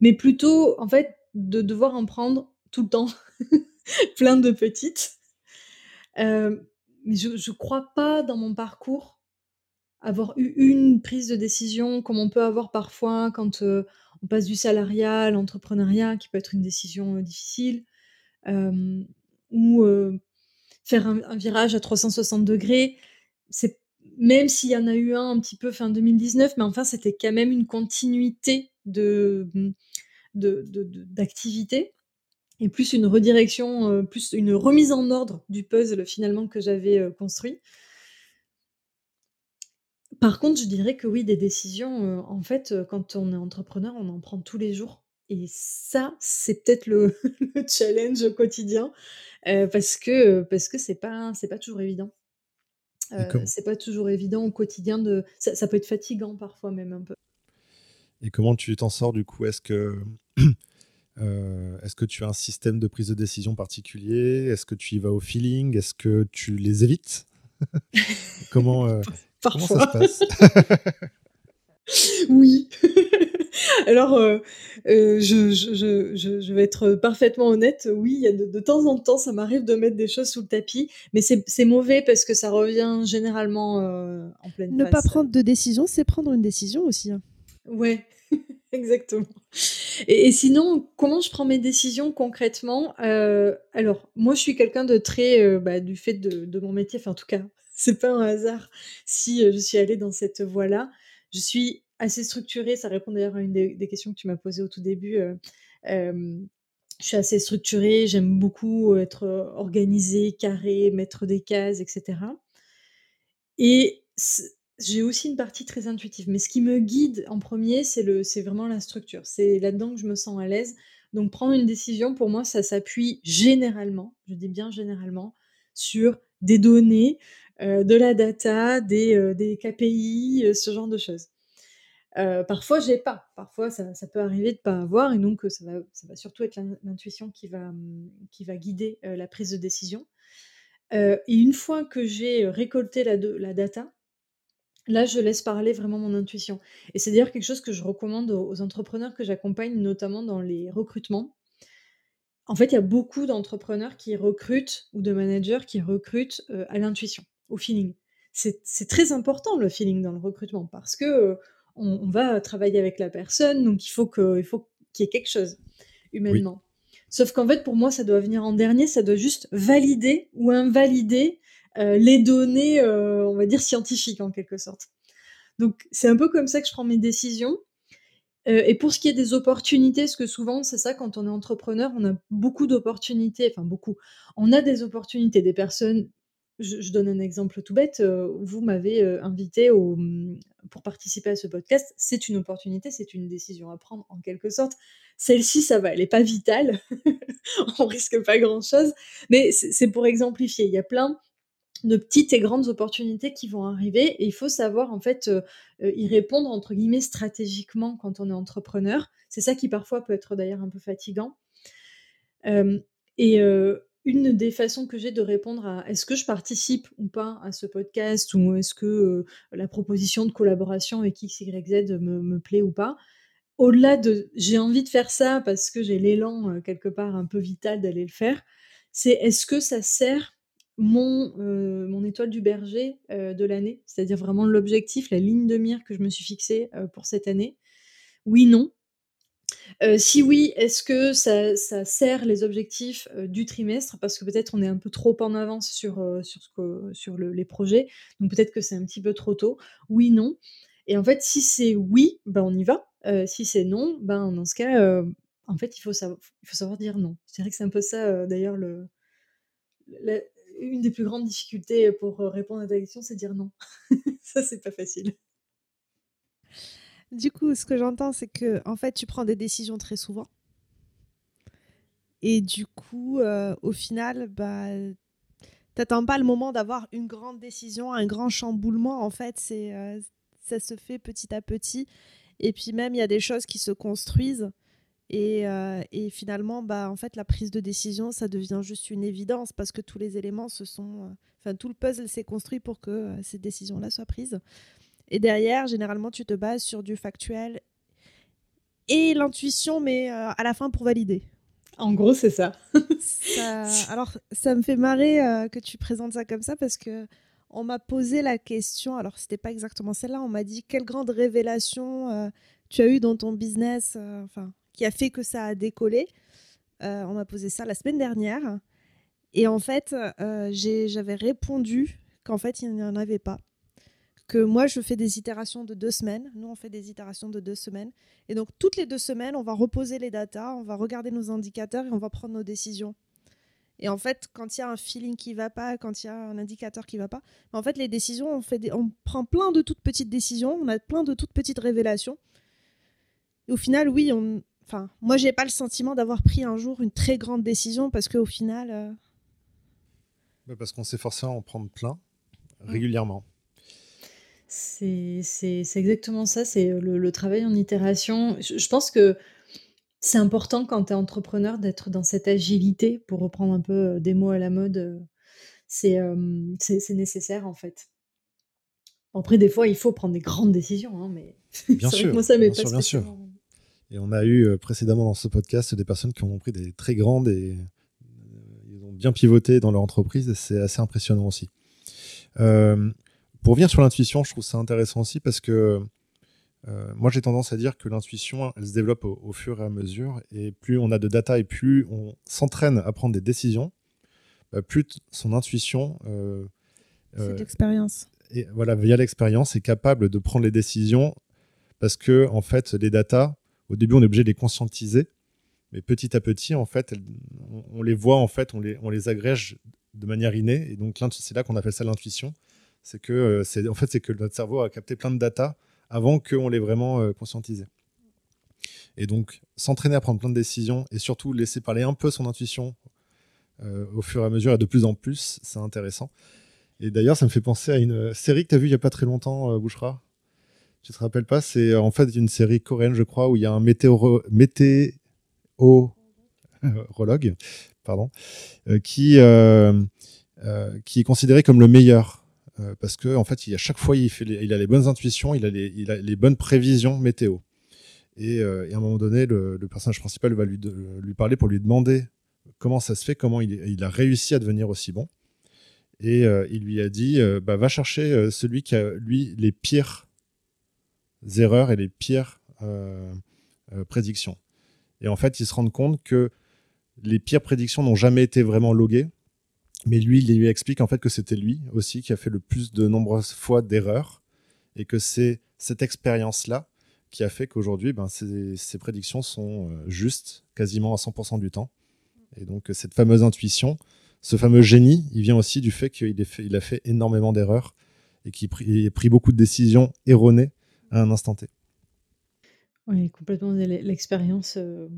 Mais plutôt, en fait, de devoir en prendre tout le temps, plein de petites. Euh, mais je, je crois pas dans mon parcours avoir eu une prise de décision comme on peut avoir parfois quand euh, on passe du salariat à l'entrepreneuriat, qui peut être une décision euh, difficile, ou faire un, un, virage à 360 degrés. C'est même s'il y en a eu un un petit peu fin 2019, mais enfin c'était quand même une continuité de d'activité et plus une redirection, euh, plus une remise en ordre du puzzle finalement que j'avais euh, construit. Par contre, je dirais que oui, des décisions, euh, en fait, quand on est entrepreneur, on en prend tous les jours. Et ça, c'est peut-être le, challenge au quotidien parce que parce que c'est pas c'est pas toujours évident. c'est pas toujours évident au quotidien de ça, ça, peut être fatigant parfois même un peu. Et comment tu t'en sors du coup? Est-ce que est-ce que tu as un système de prise de décision particulier? Est-ce que tu y vas au feeling? Est-ce que tu les évites? Comment, comment ça se passe? Oui. Alors, euh, euh, je, je, je, je, vais être parfaitement honnête. Oui, il y a de, temps en temps, ça m'arrive de mettre des choses sous le tapis, mais c'est mauvais parce que ça revient généralement euh, en pleine Ne pas prendre de décision, c'est prendre une décision aussi. Hein. Ouais, exactement. Et, sinon, comment je prends mes décisions concrètement Alors, moi, je suis quelqu'un de très, bah, du fait de, mon métier, enfin, en tout cas, c'est pas un hasard si je suis allée dans cette voie-là. Je suis assez structurée. Ça répond d'ailleurs à une des, questions que tu m'as posées au tout début. Euh, je suis assez structurée, j'aime beaucoup être organisée, carrée, mettre des cases, etc. Et j'ai aussi une partie très intuitive. Mais ce qui me guide en premier, c'est vraiment la structure. C'est là-dedans que je me sens à l'aise. Donc prendre une décision, pour moi, ça s'appuie généralement, je dis bien généralement, sur des données, de la data, des, des KPI, ce genre de choses. Euh, parfois, j'ai pas. Parfois, ça, peut arriver de pas avoir, et donc ça va, ça va surtout être l'intuition qui va, mmh, qui va guider la prise de décision. et une fois que j'ai récolté la data, là, je laisse parler vraiment mon intuition. Et c'est d'ailleurs quelque chose que je recommande aux, entrepreneurs que j'accompagne, notamment dans les recrutements. En fait, il y a beaucoup d'entrepreneurs qui recrutent ou de managers qui recrutent à l'intuition, au feeling. C'est très important le feeling dans le recrutement parce que on, va travailler avec la personne, donc il faut qu'il qu'il y ait quelque chose humainement. Sauf qu'en fait, pour moi, ça doit venir en dernier, ça doit juste valider ou invalider euh, les données, euh, on va dire, scientifiques en quelque sorte. Donc c'est un peu comme ça que je prends mes décisions. Euh, et pour ce qui est des opportunités, parce que souvent, c'est ça, quand on est entrepreneur, on a beaucoup d'opportunités, enfin beaucoup. On a des opportunités, des personnes je, donne un exemple tout bête. vous m'avez invité mmh, pour participer à ce podcast. C'est une opportunité, c'est une décision à prendre en quelque sorte. Celle-ci, ça va, elle n'est pas vitale. On risque pas grand-chose. Mais c'est pour exemplifier. Il y a plein de petites et grandes opportunités qui vont arriver et il faut savoir en fait y répondre entre guillemets stratégiquement quand on est entrepreneur. C'est ça qui parfois peut être d'ailleurs un peu fatigant. et une des façons que j'ai de répondre à est-ce que je participe ou pas à ce podcast ou est-ce que euh, la proposition de collaboration avec X, Y, Z me, me plaît ou pas. Au-delà de j'ai envie de faire ça parce que j'ai l'élan euh, quelque part un peu vital d'aller le faire, c'est est-ce que ça sert mon, euh, mon étoile du berger de l'année, c'est-à-dire vraiment l'objectif, la ligne de mire que je me suis fixée pour cette année. Oui, non. Euh, si oui, est-ce que ça, sert les objectifs euh, du trimestre? Parce que peut-être on est un peu trop en avance sur, euh, sur, ce sur les projets, donc peut-être que c'est un petit peu trop tôt. Oui, non. Et en fait, si c'est oui, ben on y va. si c'est non, ben dans ce cas, en fait, il faut, savoir, il faut savoir dire non. C'est vrai que c'est un peu ça, d'ailleurs, le, une des plus grandes difficultés pour répondre à ta question, c'est dire non. ça, c'est pas facile. Du coup, ce que j'entends, c'est que en fait, tu prends des décisions très souvent. Et du coup, euh, au final, bah, t'attends pas le moment d'avoir une grande décision, un grand chamboulement. En fait, c'est euh, ça se fait petit à petit. Et puis même, il y a des choses qui se construisent. Et, euh, et, finalement, bah, en fait, la prise de décision, ça devient juste une évidence parce que tous les éléments se sont... Enfin, tout le puzzle s'est construit pour que ces décisions-là soient prises. Et derrière, généralement, tu te bases sur du factuel et l'intuition, mais euh, à la fin pour valider. En gros, c'est ça. Alors, ça me fait marrer euh, que tu présentes ça comme ça parce que on m'a posé la question. Alors, c'était pas exactement celle-là. On m'a dit quelle grande révélation euh, tu as eu dans ton business, enfin, qui a fait que ça a décollé. on m'a posé ça la semaine dernière. Et en fait, j'avais répondu qu'en fait, il n'y en avait pas que moi, je fais des itérations de deux semaines. Nous, on fait des itérations de deux semaines. Et donc, toutes les deux semaines, on va reposer les datas, on va regarder nos indicateurs et on va prendre nos décisions. Et en fait, quand il y a un feeling qui va pas, quand il y a un indicateur qui va pas, en fait, les décisions, on, fait on prend plein de toutes petites décisions, on a plein de toutes petites révélations. Et au final, oui, on, Enfin, moi, j'ai pas le sentiment d'avoir pris un jour une très grande décision parce qu'au final. Bah, parce qu'on s'est forcé à en prendre plein mm. régulièrement. C'est exactement ça, c'est le, travail en itération. Je, pense que c'est important quand tu es entrepreneur d'être dans cette agilité, pour reprendre un peu des mots à la mode. C'est nécessaire en fait. Après, des fois, il faut prendre des grandes décisions, hein, mais bien sûr, moi, ça bien, sûr, bien sûr. Et on a eu précédemment dans ce podcast des personnes qui ont pris des très grandes et ils ont bien pivoté dans leur entreprise. C'est assez impressionnant aussi. Euh, pour revenir sur l'intuition, je trouve ça intéressant aussi parce que euh, moi j'ai tendance à dire que l'intuition, elle se développe au, fur et à mesure. Et plus on a de data et plus on s'entraîne à prendre des décisions, bah, plus son intuition. Euh, C'est l'expérience. Et voilà, via l'expérience, est capable de prendre les décisions parce que en fait, les data, au début, on est obligé de les conscientiser, mais petit à petit, en fait, on, les voit, en fait, on les, agrège de manière innée. Et donc, c'est là qu'on appelle ça l'intuition c'est que euh, en fait c'est que notre cerveau a capté plein de data avant qu'on l'ait vraiment euh, conscientisé. Et donc s'entraîner à prendre plein de décisions et surtout laisser parler un peu son intuition euh, au fur et à mesure et de plus en plus, c'est intéressant. Et d'ailleurs, ça me fait penser à une série que tu as vue il n'y a pas très longtemps, Bouchera. Tu te rappelles pas C'est en fait une série coréenne, je crois, où il y a un météorologue, pardon, qui, qui est considéré comme le meilleur euh, parce que en fait, il, à chaque fois, il, a les bonnes intuitions, il a les, les bonnes prévisions météo. Et, euh, à un moment donné, le, personnage principal va lui, parler pour lui demander comment ça se fait, comment il, a réussi à devenir aussi bon. Et euh, il lui a dit, bah, va chercher celui qui a, lui, les pires erreurs et les pires prédictions. Et en fait, il se rend compte que les pires prédictions n'ont jamais été vraiment loguées mais lui, il lui explique en fait que c'était lui aussi qui a fait le plus de nombreuses fois d'erreurs et que c'est cette expérience-là qui a fait qu'aujourd'hui, ben, ses, prédictions sont euh, justes quasiment à 100% du temps. Et donc cette fameuse intuition, ce fameux génie, il vient aussi du fait qu'il il a fait énormément d'erreurs et qu'il a pris beaucoup de décisions erronées à un instant T. Oui, complètement. L'expérience, euh,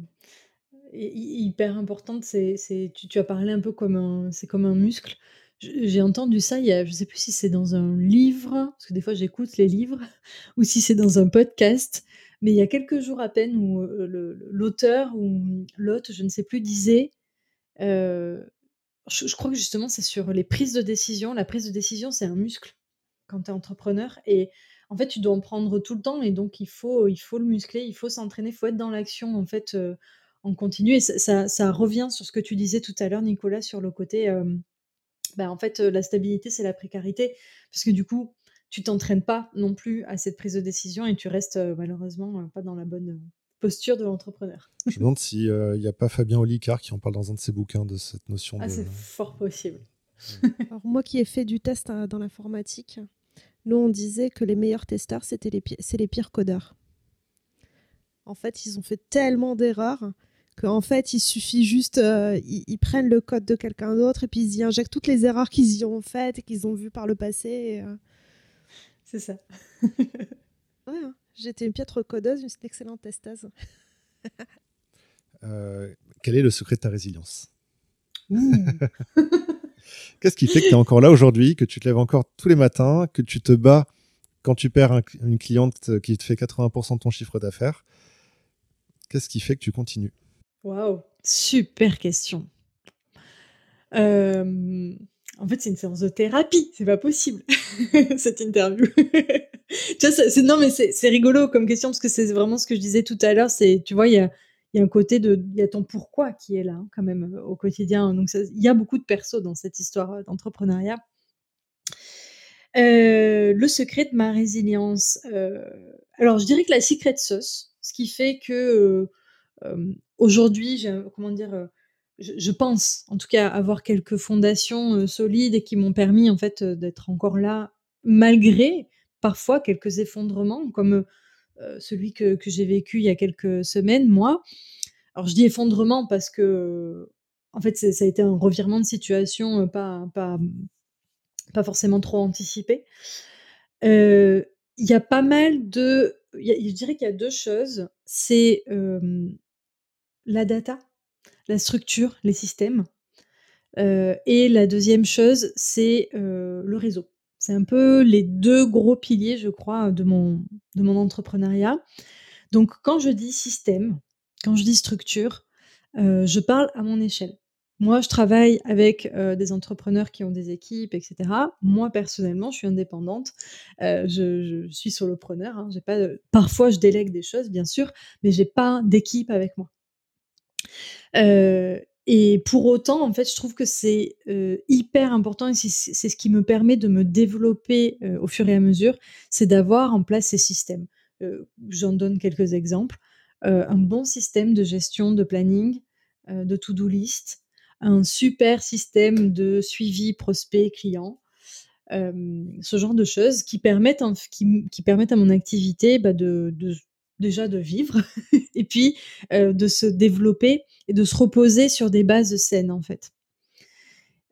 hyper importante. C'est, tu, tu as parlé un peu comme un, comme un muscle. J'ai entendu ça, il y a, je sais plus si c'est dans un livre, parce que des fois j'écoute les livres, ou si c'est dans un podcast, mais il y a quelques jours à peine où euh, l'auteur ou l'hôte, je ne sais plus, disait, euh, je, crois que justement c'est sur les prises de décision. La prise de décision, c'est un muscle quand tu es entrepreneur, et en fait tu dois en prendre tout le temps, et donc il faut, il faut le muscler, il faut s'entraîner, il faut être dans l'action en fait. Euh, on continue. Et ça, revient sur ce que tu disais tout à l'heure, Nicolas, sur le côté, bah, en fait, la stabilité, c'est la précarité. Parce que du coup, tu t'entraînes pas non plus à cette prise de décision et tu restes malheureusement pas dans la bonne posture de l'entrepreneur. Je me demande s'il n'y a pas Fabien Olicard qui en parle dans un de ses bouquins de cette notion. Ah, c'est fort possible. Alors, moi qui ai fait du test hein, dans l'informatique, nous on disait que les meilleurs testeurs, c'était les, c'est les pires codeurs. En fait, ils ont fait tellement d'erreurs qu'en fait, il suffit juste, euh, ils, prennent le code de quelqu'un d'autre et puis ils y injectent toutes les erreurs qu'ils y ont faites et qu'ils ont vues par le passé. Euh. C'est ça. ouais, hein. j'étais une piètre codeuse, une excellente testeuse. Euh, quel est le secret de ta résilience? Qu'est-ce qui fait que tu es encore là aujourd'hui, que tu te lèves encore tous les matins, que tu te bats quand tu perds une cliente qui te fait 80% de ton chiffre d'affaires? Qu'est-ce qui fait que tu continues? Waouh, super question. en fait, c'est une séance de thérapie, c'est pas possible, cette interview. non, mais c'est, rigolo comme question parce que c'est vraiment ce que je disais tout à l'heure. C'est, tu vois, il y a, y a un côté de, il y a ton pourquoi qui est là hein, quand même euh, au quotidien. Donc, il y a beaucoup de persos dans cette histoire euh, d'entrepreneuriat. Euh, le secret de ma résilience. alors, je dirais que la secret sauce, ce qui fait que aujourd'hui, comment dire, je, pense en tout cas avoir quelques fondations solides et qui m'ont permis en fait d'être encore là malgré parfois quelques effondrements comme celui que, j'ai vécu il y a quelques semaines, moi. Alors je dis effondrement parce que en fait ça a été un revirement de situation pas, pas, pas forcément trop anticipé. Il y a pas mal de... je dirais qu'il y a deux choses. C'est la data, la structure, les systèmes. et la deuxième chose, c'est le réseau. C'est un peu les deux gros piliers, je crois, de mon, entrepreneuriat. Donc, quand je dis système, quand je dis structure, je parle à mon échelle. Moi, je travaille avec des entrepreneurs qui ont des équipes, etc. Moi, personnellement, je suis indépendante. je, suis solopreneur. Hein. Parfois, je délègue des choses, bien sûr, mais j'ai pas d'équipe avec moi. Et pour autant, en fait, je trouve que c'est hyper important et c'est ce qui me permet de me développer au fur et à mesure, c'est d'avoir en place ces systèmes. J'en donne quelques exemples. un bon système de gestion de planning, de to-do list, un super système de suivi prospect client, ce genre de choses qui permettent, qui, permettent à mon activité bah, de, déjà de vivre et puis de se développer et de se reposer sur des bases saines en fait.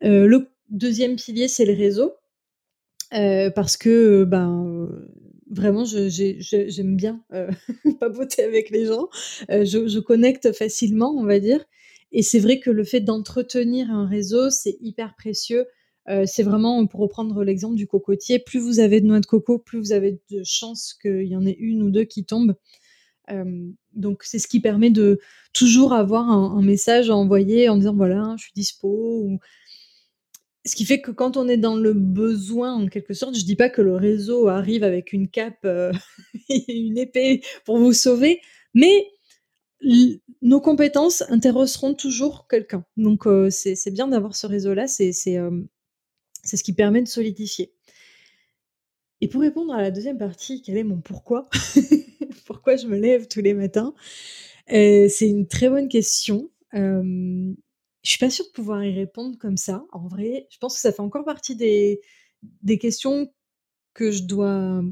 le deuxième pilier c'est le réseau parce que ben vraiment j'aime bien papoter avec les gens, je, je, connecte facilement on va dire et c'est vrai que le fait d'entretenir un réseau, c'est hyper précieux. Euh, c'est vraiment, pour reprendre l'exemple du cocotier, plus vous avez de noix de coco, plus vous avez de chances qu'il y en ait une ou deux qui tombent. Euh, donc c'est ce qui permet de toujours avoir un, message à envoyer en disant voilà, je suis dispo. Ce qui fait que quand on est dans le besoin, en quelque sorte, je dis pas que le réseau arrive avec une cape euh, et une épée pour vous sauver, mais nos compétences intéresseront toujours quelqu'un. Donc c'est bien d'avoir ce réseau-là, c'est c'est ce qui permet de solidifier. Et pour répondre à la deuxième partie, quel est mon pourquoi Pourquoi je me lève tous les matins? Euh, C'est une très bonne question. je suis pas sûre de pouvoir y répondre comme ça. En vrai, je pense que ça fait encore partie des questions que je dois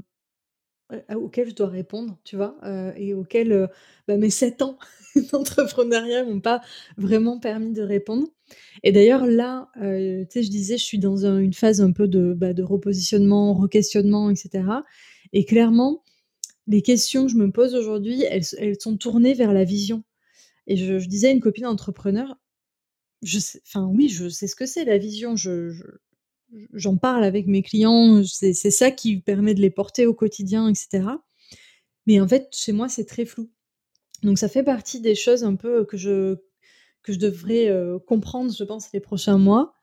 auxquelles je dois répondre, tu vois, et auxquelles bah, mes 7 ans d'entrepreneuriat m'ont pas vraiment permis de répondre. Et d'ailleurs, là, tu sais, je disais, je suis dans une phase un peu de, bah, de repositionnement, re-questionnement, etc. Et clairement, les questions que je me pose aujourd'hui, elles, sont tournées vers la vision. Et je, disais à une copine entrepreneur, enfin oui, je sais ce que c'est la vision. je, j'en parle avec mes clients, c'est ça qui permet de les porter au quotidien, etc. Mais en fait, chez moi, c'est très flou. Donc ça fait partie des choses un peu que je, que je devrais euh, comprendre, je pense, les prochains mois.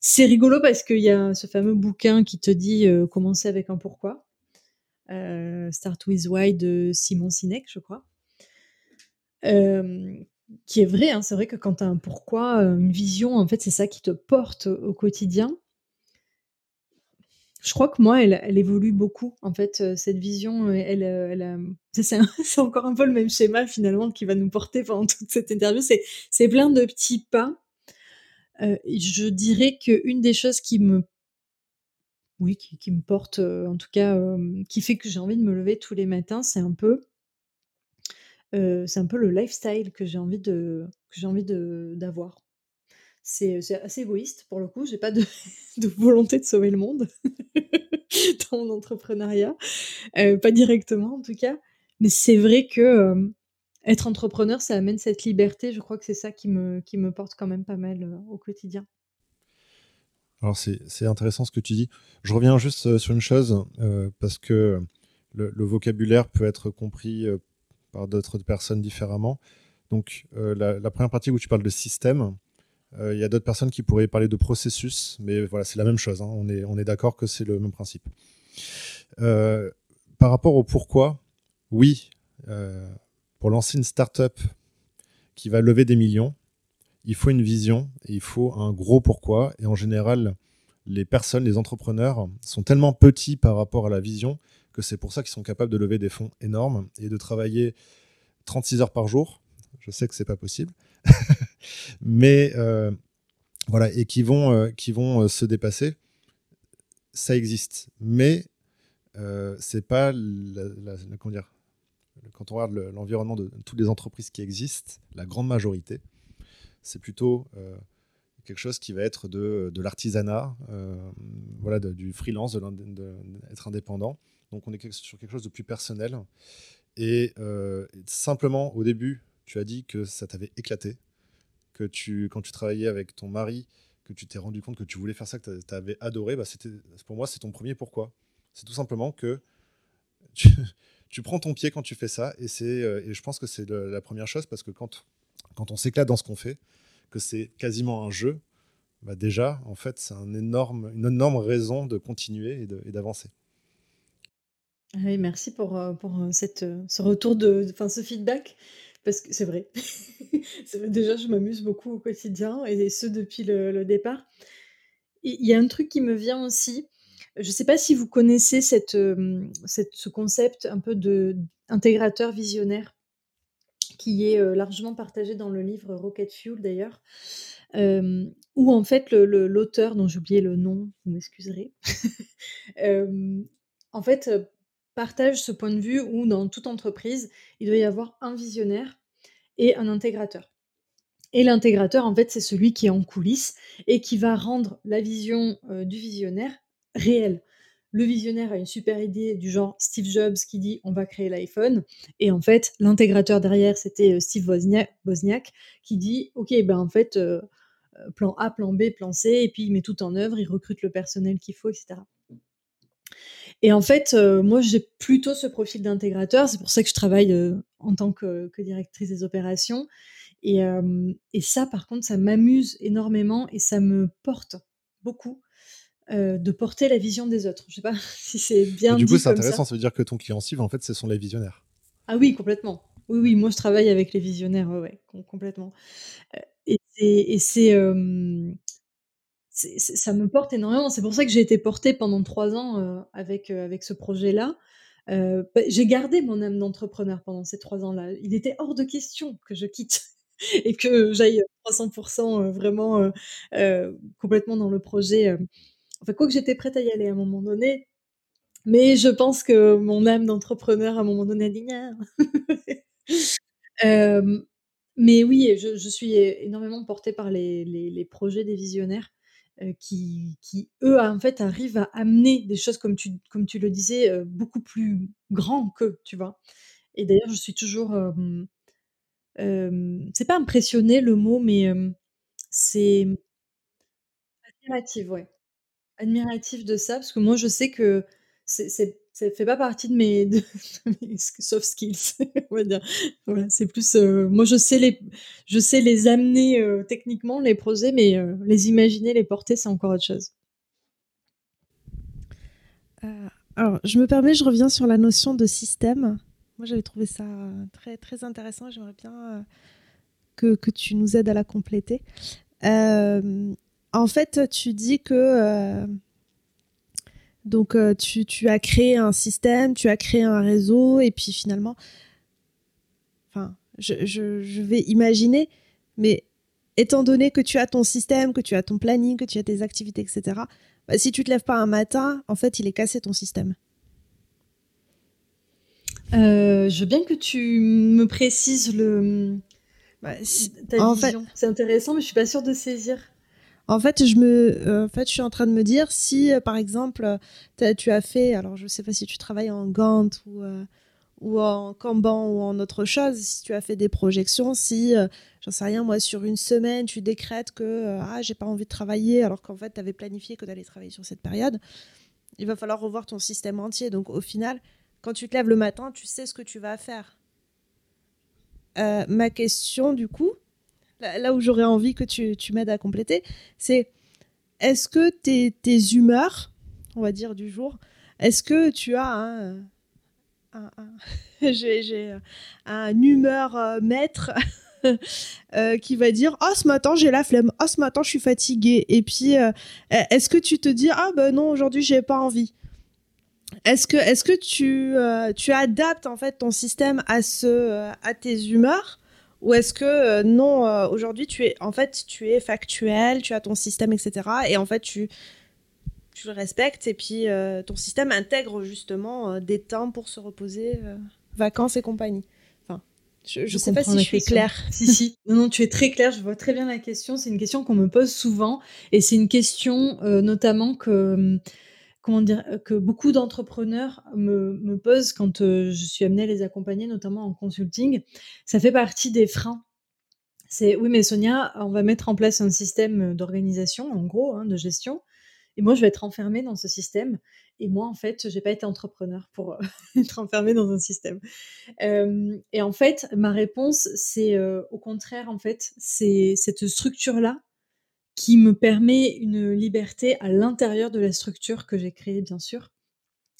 C'est rigolo parce qu'il y a ce fameux bouquin qui te dit euh, commencer avec un pourquoi. Euh, Start with Why de Simon Sinek, je crois. qui est vrai, hein, c'est vrai que quand tu as un pourquoi, une vision, en fait, c'est ça qui te porte au quotidien je crois que moi, elle, évolue beaucoup. En fait, euh, cette vision, euh, elle, euh, elle, c'est encore un peu le même schéma finalement qui va nous porter pendant toute cette interview. C'est plein de petits pas. je dirais qu'une des choses qui me, oui, qui, me porte, en tout cas, qui fait que j'ai envie de me lever tous les matins, c'est un peu, c'est un peu le lifestyle que j'ai envie de, que j'ai envie d'avoir c'est assez égoïste pour le coup. J'ai pas de, volonté de sauver le monde dans mon entrepreneuriat, euh, pas directement en tout cas. Mais c'est vrai que euh, être entrepreneur, ça amène cette liberté. Je crois que c'est ça qui me, qui me porte quand même pas mal euh, au quotidien. Alors c'est intéressant ce que tu dis. Je reviens juste sur une chose parce que le, vocabulaire peut être compris par d'autres personnes différemment. Donc la, première partie où tu parles de système, il y a d'autres personnes qui pourraient parler de processus, mais voilà, c'est la même chose. Hein. On est, on est d'accord que c'est le même principe. Euh, par rapport au pourquoi, oui, euh, pour lancer une startup qui va lever des millions, il faut une vision et il faut un gros pourquoi. Et en général, les personnes, les entrepreneurs sont tellement petits par rapport à la vision que c'est pour ça qu'ils sont capables de lever des fonds énormes et de travailler 36 heures par jour. Je sais que c'est pas possible. mais euh, voilà, et qui vont, euh, qui vont euh, se dépasser, ça existe. Mais c'est pas comment dire, quand on regarde l'environnement de toutes les entreprises qui existent, la grande majorité, c'est plutôt quelque chose qui va être de, de l'artisanat, voilà, du freelance, d'être indépendant. Donc on est sur quelque chose de plus personnel. Et simplement, au début, tu as dit que ça t'avait éclaté, que tu, quand tu travaillais avec ton mari, que tu t'es rendu compte que tu voulais faire ça, que tu avais adoré, bah c'était, pour moi, c'est ton premier pourquoi. C'est tout simplement que tu, prends ton pied quand tu fais ça, et, c'est, euh, et je pense que c'est la première chose, parce que quand, quand on s'éclate dans ce qu'on fait, que c'est quasiment un jeu, bah déjà, en fait, c'est un énorme, une énorme raison de continuer et, d'avancer. Merci pour, euh, pour euh, cette, ce retour, de, enfin, ce feedback parce que c'est vrai. Déjà, je m'amuse beaucoup au quotidien et ce depuis le, départ. Il y a un truc qui me vient aussi. Je ne sais pas si vous connaissez cette, ce concept un peu de intégrateur visionnaire qui est largement partagé dans le livre Rocket Fuel d'ailleurs, où en fait l'auteur, dont j'ai oublié le nom, vous m'excuserez, en fait partage ce point de vue où dans toute entreprise, il doit y avoir un visionnaire et un intégrateur. Et l'intégrateur, en fait, c'est celui qui est en coulisses et qui va rendre la vision euh, du visionnaire réelle. Le visionnaire a une super idée du genre Steve Jobs qui dit on va créer l'iPhone. Et en fait, l'intégrateur derrière, c'était euh, Steve Wozniak, qui dit ok, ben en fait, euh, plan A, plan B, plan C, et puis il met tout en œuvre, il recrute le personnel qu'il faut, etc. Et en fait, euh, moi, j'ai plutôt ce profil d'intégrateur. C'est pour ça que je travaille euh, en tant que, directrice des opérations. Et, euh, et, ça, par contre, ça m'amuse énormément et ça me porte beaucoup de porter la vision des autres. Je sais pas si c'est bien. du coup, c'est intéressant. Ça. veut dire que ton client cible, en fait, ce sont les visionnaires. Ah oui, complètement. Oui, oui, moi, je travaille avec les visionnaires, ouais, complètement. et c'est ça me porte énormément. C'est pour ça que j'ai été portée pendant trois ans euh, avec, euh, avec ce projet-là. Euh, bah, j'ai gardé mon âme d'entrepreneur pendant ces trois ans-là. Il était hors de question que je quitte et que j'aille 300% vraiment complètement dans le projet. Enfin, quoi que j'étais prête à y aller à un moment donné, mais je pense que mon âme d'entrepreneur à un moment donné a dit mais oui, je, suis énormément portée par les, les projets des visionnaires. Euh, qui, qui, eux, en fait, arrivent à amener des choses, comme tu, comme tu le disais, euh, beaucoup plus grand que, tu vois. Et d'ailleurs, je suis toujours. c'est pas impressionné le mot, mais c'est. Admirative, ouais. Admirative de ça, parce que moi, je sais que c'est ça fait pas partie de mes, soft skills, on va dire. Voilà, c'est plus, euh, moi je sais les, je sais les amener euh, techniquement les projets, mais euh, les imaginer, les porter, c'est encore autre chose. alors, je me permets, je reviens sur la notion de système. Moi, j'avais trouvé ça très très intéressant. J'aimerais bien que, que, tu nous aides à la compléter. en fait, tu dis que donc euh, tu, as créé un système, tu as créé un réseau, et puis finalement, enfin, je, vais imaginer, mais étant donné que tu as ton système, que tu as ton planning, que tu as tes activités, etc., bah, si tu te lèves pas un matin, en fait, il est cassé ton système. Euh, je veux bien que tu me précises le. Bah, ta vision. C'est intéressant, mais je suis pas sûre de saisir. En fait, je me, euh, en fait, je suis en train de me dire si, euh, par exemple, tu as fait, alors je ne sais pas si tu travailles en Gantt ou, euh, ou en Kanban ou en autre chose, si tu as fait des projections, si, j'en sais rien, moi, sur une semaine, tu décrètes que ah, j'ai pas envie de travailler alors qu'en fait, tu avais planifié que d'aller travailler sur cette période, il va falloir revoir ton système entier. Donc, au final, quand tu te lèves le matin, tu sais ce que tu vas faire. ma question, du coup, là où j'aurais envie que tu, m'aides à compléter, c'est est-ce que tes, tes, humeurs, on va dire du jour, est-ce que tu as un, un, un humeur euh, maître euh, qui va dire oh ce matin j'ai la flemme. Oh ce matin je suis fatiguée. Et puis euh, est-ce que tu te dis ah ben non aujourd'hui j'ai pas envie? Est-ce que est-ce que tu tu adaptes en fait ton système à ce à tes humeurs? Ou est-ce que euh, non, euh, aujourd'hui, tu es, en fait, tu es factuel, tu as ton système, etc. Et en fait, tu, tu le respectes et puis euh, ton système intègre justement des temps pour se reposer, vacances et compagnie. Enfin, je ne sais pas si je suis claire. Si, si. Non, non, tu es très claire. Je vois très bien la question. C'est une question qu'on me pose souvent et c'est une question notamment que dire, que beaucoup d'entrepreneurs me, posent quand je suis amenée à les accompagner, notamment en consulting. Ça fait partie des freins. C'est oui, mais Sonia, on va mettre en place un système d'organisation, en gros, hein, de gestion. Et moi, je vais être enfermée dans ce système. Et moi, en fait, j'ai pas été entrepreneur pour être enfermée dans un système. et en fait, ma réponse, c'est au contraire, en fait, c'est cette structure-là qui me permet une liberté à l'intérieur de la structure que j'ai créée, bien sûr.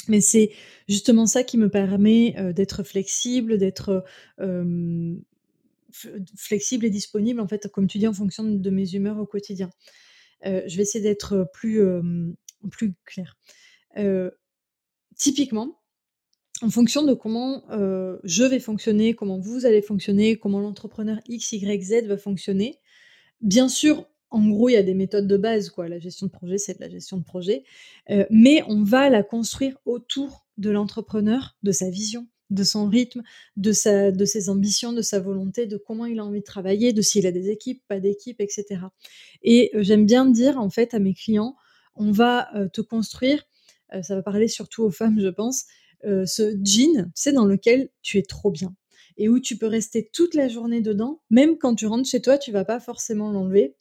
Mais c'est justement ça qui me permet d'être flexible, d'être flexible et disponible, en fait, comme tu dis, en fonction de mes humeurs au quotidien. je vais essayer d'être plus, plus claire. typiquement, en fonction de comment je vais fonctionner, comment vous allez fonctionner, comment l'entrepreneur X, Y, Z va fonctionner, bien sûr, en gros, il y a des méthodes de base, quoi. La gestion de projet, c'est de la gestion de projet. mais on va la construire autour de l'entrepreneur, de sa vision, de son rythme, de, ses ambitions, de sa volonté, de comment il a envie de travailler, de s'il a des équipes, pas d'équipes, etc. Et j'aime bien dire, en fait, à mes clients, on va te construire, ça va parler surtout aux femmes, je pense, ce jean, c'est dans lequel tu es trop bien et où tu peux rester toute la journée dedans, même quand tu rentres chez toi, tu vas pas forcément l'enlever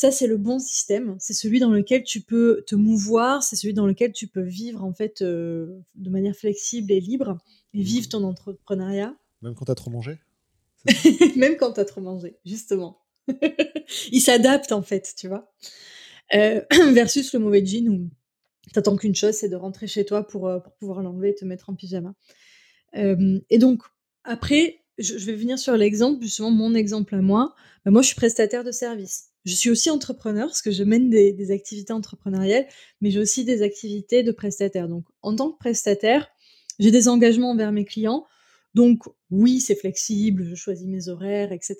ça, c'est le bon système. C'est celui dans lequel tu peux te mouvoir, c'est celui dans lequel tu peux vivre en fait euh, de manière flexible et libre et vivre ton entrepreneuriat. Même quand tu as trop mangé Même quand tu as trop mangé, justement. Il s'adapte en fait, tu vois. Euh, versus le mauvais jean où t'attends qu'une chose, c'est de rentrer chez toi pour, euh, pour pouvoir l'enlever et te mettre en pyjama. et donc, après, je, vais venir sur l'exemple, justement, mon exemple à moi. Bah, moi, je suis prestataire de service. Je suis aussi entrepreneur parce que je mène des, activités entrepreneuriales, mais j'ai aussi des activités de prestataire. Donc, en tant que prestataire, j'ai des engagements envers mes clients. Donc, oui, c'est flexible, je choisis mes horaires, etc.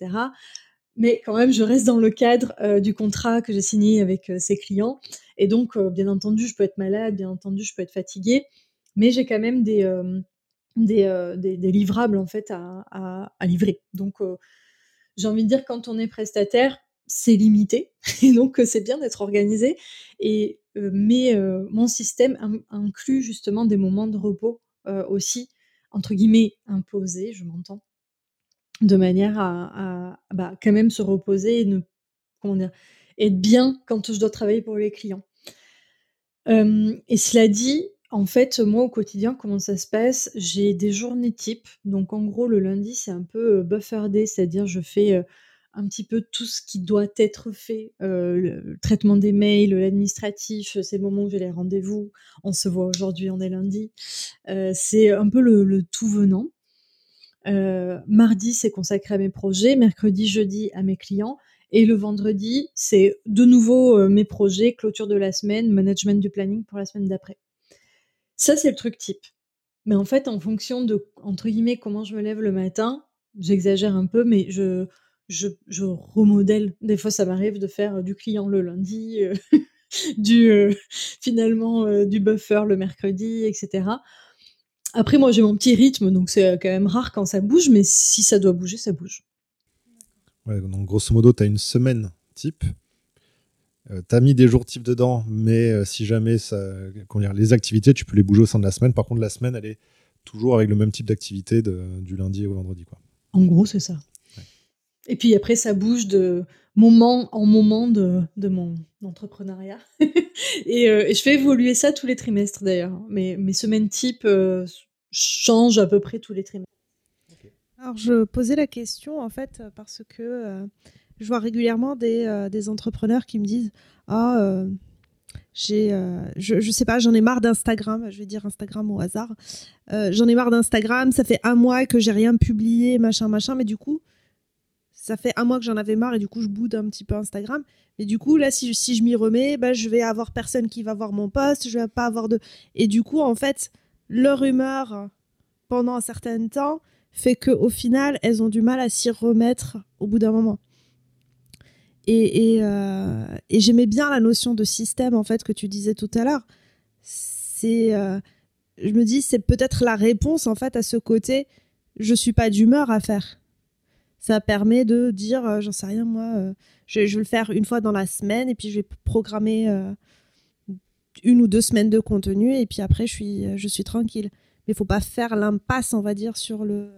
Mais quand même, je reste dans le cadre euh, du contrat que j'ai signé avec euh, ces clients. Et donc, euh, bien entendu, je peux être malade, bien entendu, je peux être fatiguée, mais j'ai quand même des, des, des, livrables en fait à, à, à livrer. Donc, j'ai envie de dire, quand on est prestataire, c'est limité, et donc c'est bien d'être organisé. Et mais mon système inclut justement des moments de repos aussi, entre guillemets imposés, je m'entends, de manière à, bah, quand même se reposer et être bien quand je dois travailler pour les clients. et cela dit, en fait, moi au quotidien, comment ça se passe? J'ai des journées types. Donc en gros, le lundi, c'est un peu buffer day, c'est-à-dire je fais un petit peu tout ce qui doit être fait, euh, le, traitement des mails, l'administratif, c'est le moment où j'ai les rendez-vous. On se voit aujourd'hui, on est lundi. Euh, c'est un peu le, tout venant. Euh, mardi, c'est consacré à mes projets. Mercredi, jeudi, à mes clients. Et le vendredi, c'est de nouveau mes projets, clôture de la semaine, management du planning pour la semaine d'après. Ça, c'est le truc type. Mais en fait, en fonction de, entre guillemets, comment je me lève le matin, j'exagère un peu, mais je, je, remodèle. Des fois, ça m'arrive de faire euh, du client le lundi, euh, du euh, finalement du buffer le mercredi, etc. Après, moi, j'ai mon petit rythme, donc c'est quand même rare quand ça bouge, mais si ça doit bouger, ça bouge. Ouais, donc grosso modo, tu as une semaine type. tu as mis des jours type dedans, mais si jamais ça, dire, les activités, tu peux les bouger au sein de la semaine. Par contre, la semaine, elle est toujours avec le même type d'activité du lundi au vendredi. Quoi. En gros, c'est ça. Et puis après, ça bouge de moment en moment de, mon entrepreneuriat. Euh, et, je fais évoluer ça tous les trimestres d'ailleurs. Mes, mes semaines type euh, changent à peu près tous les trimestres. Alors je posais la question en fait parce que euh, je vois régulièrement des, entrepreneurs qui me disent Ah, j'ai, je, je sais pas, j'en ai marre d'Instagram, je vais dire Instagram au hasard. j'en ai marre d'Instagram, ça fait un mois que j'ai rien publié, machin, machin, mais du coup, ça fait un mois que j'en avais marre et du coup je boude un petit peu Instagram. Et du coup là si, si je m'y remets, bah, je vais avoir personne qui va voir mon post, je vais pas avoir de et du coup en fait leur humeur pendant un certain temps fait que au final elles ont du mal à s'y remettre au bout d'un moment. Et, et, euh, j'aimais bien la notion de système en fait que tu disais tout à l'heure. C'est euh, je me dis c'est peut-être la réponse en fait à ce côté je suis pas d'humeur à faire ça permet de dire, euh, j'en sais rien moi, euh, je, vais le faire une fois dans la semaine et puis je vais programmer euh, une ou deux semaines de contenu et puis après je suis, je suis tranquille. Mais il faut pas faire l'impasse, on va dire, sur le.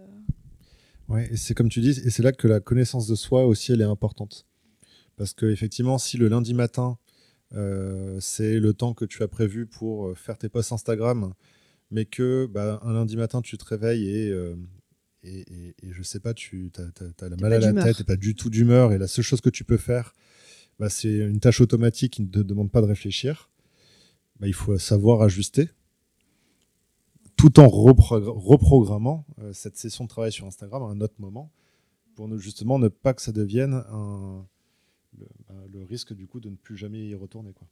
Ouais, et c'est comme tu dis, et c'est là que la connaissance de soi aussi, elle est importante. Parce que effectivement, si le lundi matin, c'est le temps que tu as prévu pour faire tes posts Instagram, mais que bah, un lundi matin, tu te réveilles et, et, et, et, je sais pas, tu as, la mal à la tête et pas du tout d'humeur, et la seule chose que tu peux faire, bah, c'est une tâche automatique qui ne te demande pas de réfléchir. Bah, il faut savoir ajuster tout en reprogrammant cette session de travail sur Instagram à un autre moment pour ne, justement ne pas que ça devienne un, le, bah, le, risque du coup de ne plus jamais y retourner. Quoi.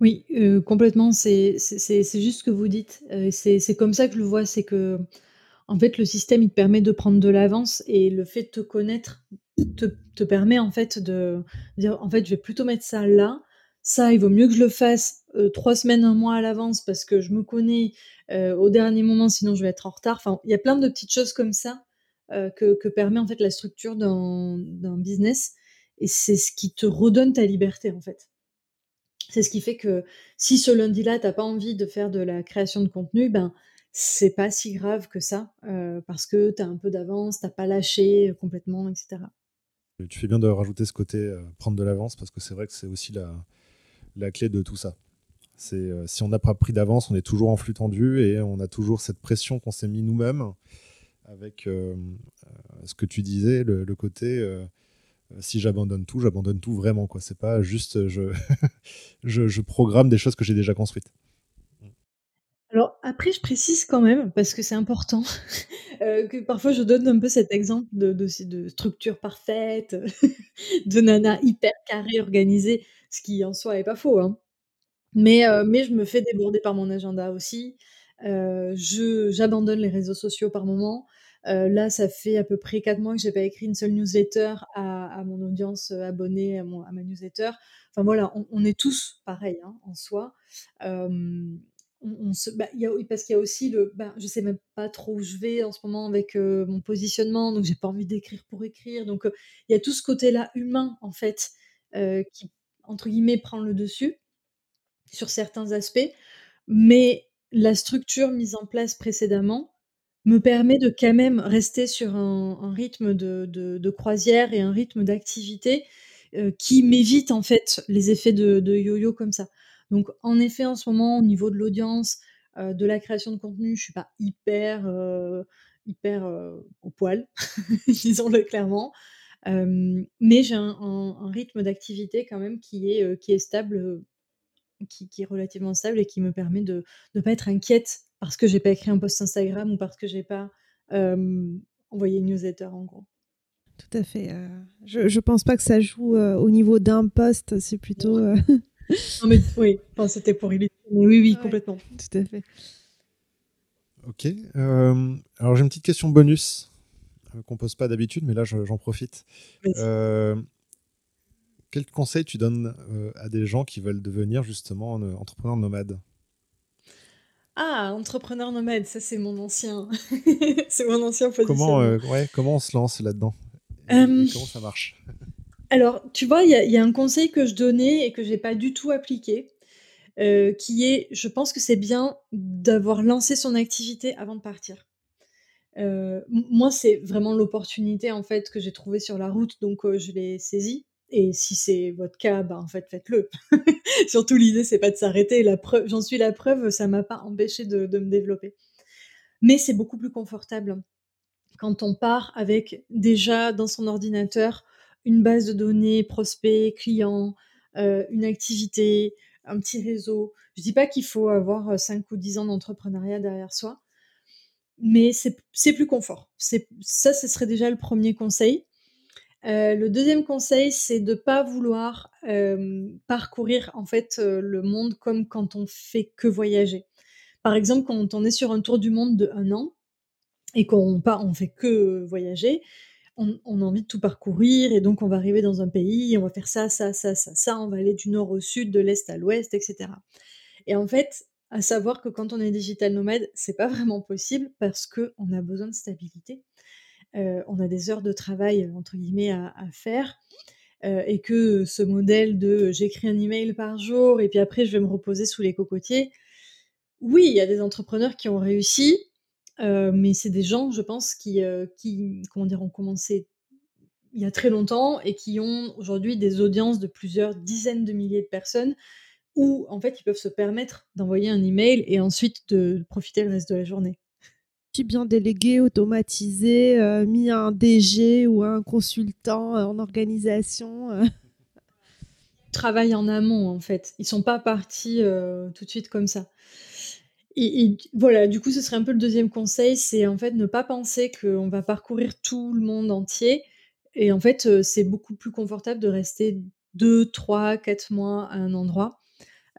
Oui, euh, complètement. C'est juste ce que vous dites. Euh, c'est comme ça que je le vois. C'est que, en fait, le système, il te permet de prendre de l'avance et le fait de te connaître te, permet, en fait, de dire, en fait, je vais plutôt mettre ça là. Ça, il vaut mieux que je le fasse euh, trois semaines, un mois à l'avance parce que je me connais euh, au dernier moment, sinon je vais être en retard. Enfin, il y a plein de petites choses comme ça euh, que, que, permet en fait la structure d'un business. Et c'est ce qui te redonne ta liberté en fait. C'est ce qui fait que si ce lundi-là, tu n'as pas envie de faire de la création de contenu, ben c'est pas si grave que ça, euh, parce que tu as un peu d'avance, tu pas lâché complètement, etc. Tu fais bien de rajouter ce côté euh, prendre de l'avance, parce que c'est vrai que c'est aussi la, la, clé de tout ça. C'est euh, si on n'a pas pris d'avance, on est toujours en flux tendu et on a toujours cette pression qu'on s'est mis nous-mêmes avec euh, euh, ce que tu disais, le, côté euh, si j'abandonne tout, j'abandonne tout vraiment. quoi. C'est pas juste je, je, programme des choses que j'ai déjà construites. Après, je précise quand même, parce que c'est important, euh, que parfois je donne un peu cet exemple de, structure parfaite, de nana hyper carré, organisée, ce qui en soi est pas faux. Hein. Mais, euh, mais je me fais déborder par mon agenda aussi. Euh, J'abandonne les réseaux sociaux par moment. Là, ça fait à peu près quatre mois que j'ai pas écrit une seule newsletter à, mon audience abonnée à, mon, ma newsletter. Enfin voilà, on, est tous pareils hein, en soi. Bah, parce qu'il y a aussi le, bah, je sais même pas trop où je vais en ce moment avec euh, mon positionnement, donc j'ai pas envie d'écrire pour écrire. Donc euh, il y a tout ce côté-là humain en fait euh, qui entre guillemets prend le dessus sur certains aspects, mais la structure mise en place précédemment me permet de quand même rester sur un, rythme de, croisière et un rythme d'activité qui m'évite en fait les effets de yo-yo comme ça. Donc en effet, en ce moment, au niveau de l'audience, euh, de la création de contenu, je suis pas hyper euh, hyper euh, au poil, disons-le clairement. mais j'ai un, un, un, rythme d'activité quand même qui est, qui est stable, qui, qui, est relativement stable et qui me permet de ne pas être inquiète parce que j'ai pas écrit un post Instagram ou parce que j'ai pas envoyé une newsletter en gros. Tout à fait. Je, je pense pas que ça joue au niveau d'un post, c'est plutôt. Euh, non mais oui, enfin, c'était pour illustrer. Mais oui, oui, ouais, complètement. Tout à fait. Ok. alors j'ai une petite question bonus qu'on pose pas d'habitude, mais là j'en profite. quel conseil tu donnes à des gens qui veulent devenir justement entrepreneurs nomades? Ah, entrepreneur nomade, ça c'est mon ancien, c'est mon ancien position. Comment, euh, ouais, comment on se lance là-dedans? Euh... Comment ça marche? Alors, tu vois, il y, a un conseil que je donnais et que j'ai pas du tout appliqué, euh, qui est, je pense que c'est bien d'avoir lancé son activité avant de partir. Euh, moi, c'est vraiment l'opportunité en fait que j'ai trouvée sur la route, donc euh, je l'ai saisie. Et si c'est votre cas, bah, en fait, faites-le. Surtout, l'idée, c'est pas de s'arrêter. La preuve, j'en suis la preuve, ça m'a pas empêché de, me développer. Mais c'est beaucoup plus confortable quand on part avec déjà dans son ordinateur une base de données, prospects, clients, euh, une activité, un petit réseau. Je dis pas qu'il faut avoir 5 ou 10 ans d'entrepreneuriat derrière soi, mais c'est plus confort. Ça, ce serait déjà le premier conseil. Euh, le deuxième conseil, c'est de pas vouloir euh, parcourir en fait euh, le monde comme quand on fait que voyager. Par exemple, quand on est sur un tour du monde de un an et qu'on pas, on fait que voyager, on, a envie de tout parcourir et donc on va arriver dans un pays, on va faire ça, ça, ça, ça, ça, on va aller du nord au sud, de l'est à l'ouest, etc. Et en fait, à savoir que quand on est digital nomade, c'est pas vraiment possible parce que on a besoin de stabilité euh, on a des heures de travail entre guillemets à, à faire. et que ce modèle de j'écris un email par jour et puis après je vais me reposer sous les cocotiers. Oui, il y a des entrepreneurs qui ont réussi, mais c'est des gens, je pense, qui, qui comment dire, ont commencé il y a très longtemps et qui ont aujourd'hui des audiences de plusieurs dizaines de milliers de personnes où en fait ils peuvent se permettre d'envoyer un email et ensuite de profiter le reste de la journée. Tu bien délégué, automatisé, euh, mis un DG ou un consultant euh, en organisation euh. Travail en amont en fait. Ils sont pas partis tout de suite comme ça. Et, voilà, du coup, ce serait un peu le deuxième conseil, c'est en fait ne pas penser qu'on va parcourir tout le monde entier. Et en fait, c'est beaucoup plus confortable de rester 2, 3, 4 mois à un endroit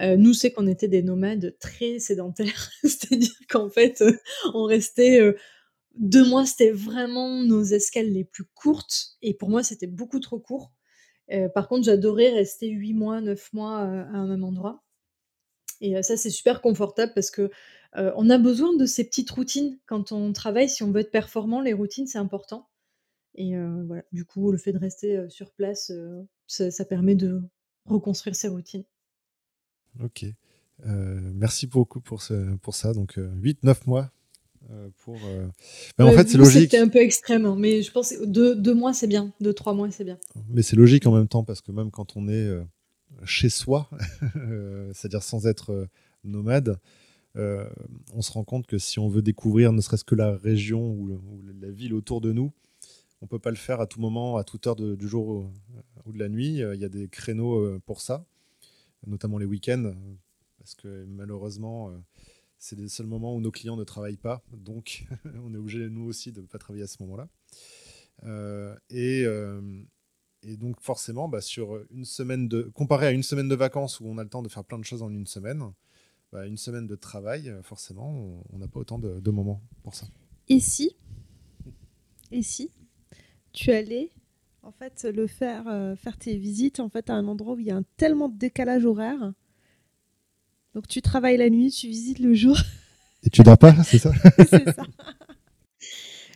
euh, nous, c'est qu'on était des nomades très sédentaires, c'est-à-dire qu'en fait, euh, on restait euh, deux mois, c'était vraiment nos escales les plus courtes, et pour moi, c'était beaucoup trop court. par contre, j'adorais rester huit mois, neuf mois à un même endroit. Et ça, c'est super confortable parce que on a besoin de ces petites routines quand on travaille. Si on veut être performant, les routines, c'est important. Et voilà, du coup, le fait de rester sur place, ça permet de reconstruire ses routines. Ok. Euh, merci beaucoup pour, ce, pour ça. Donc, 8-9 euh, mois euh, pour. Mais en fait, c'est logique. C'était un peu extrême, hein, mais je pense que 2 mois, c'est bien. 2-3 mois, c'est bien. Mais c'est logique en même temps, parce que même quand on est chez soi, c'est-à-dire sans être nomade, on se rend compte que si on veut découvrir ne serait-ce que la région ou, la ville autour de nous, on peut pas le faire à tout moment, à toute heure du jour ou, de la nuit. Il y a des créneaux pour ça notamment les week-ends, parce que malheureusement, euh, c'est les seuls moments où nos clients ne travaillent pas, donc on est obligé nous aussi de ne pas travailler à ce moment-là. Euh, et, euh, et, donc forcément, bah, sur une semaine de, comparé à une semaine de vacances où on a le temps de faire plein de choses en une semaine, bah, une semaine de travail, forcément, on n'a pas autant de, de, moments pour ça. Et si, et si tu allais en fait, le faire, euh, faire tes visites en fait, à un endroit où il y a un tellement de décalage horaire? Donc tu travailles la nuit, tu visites le jour. Et tu dors pas, c'est ça? C'est ça.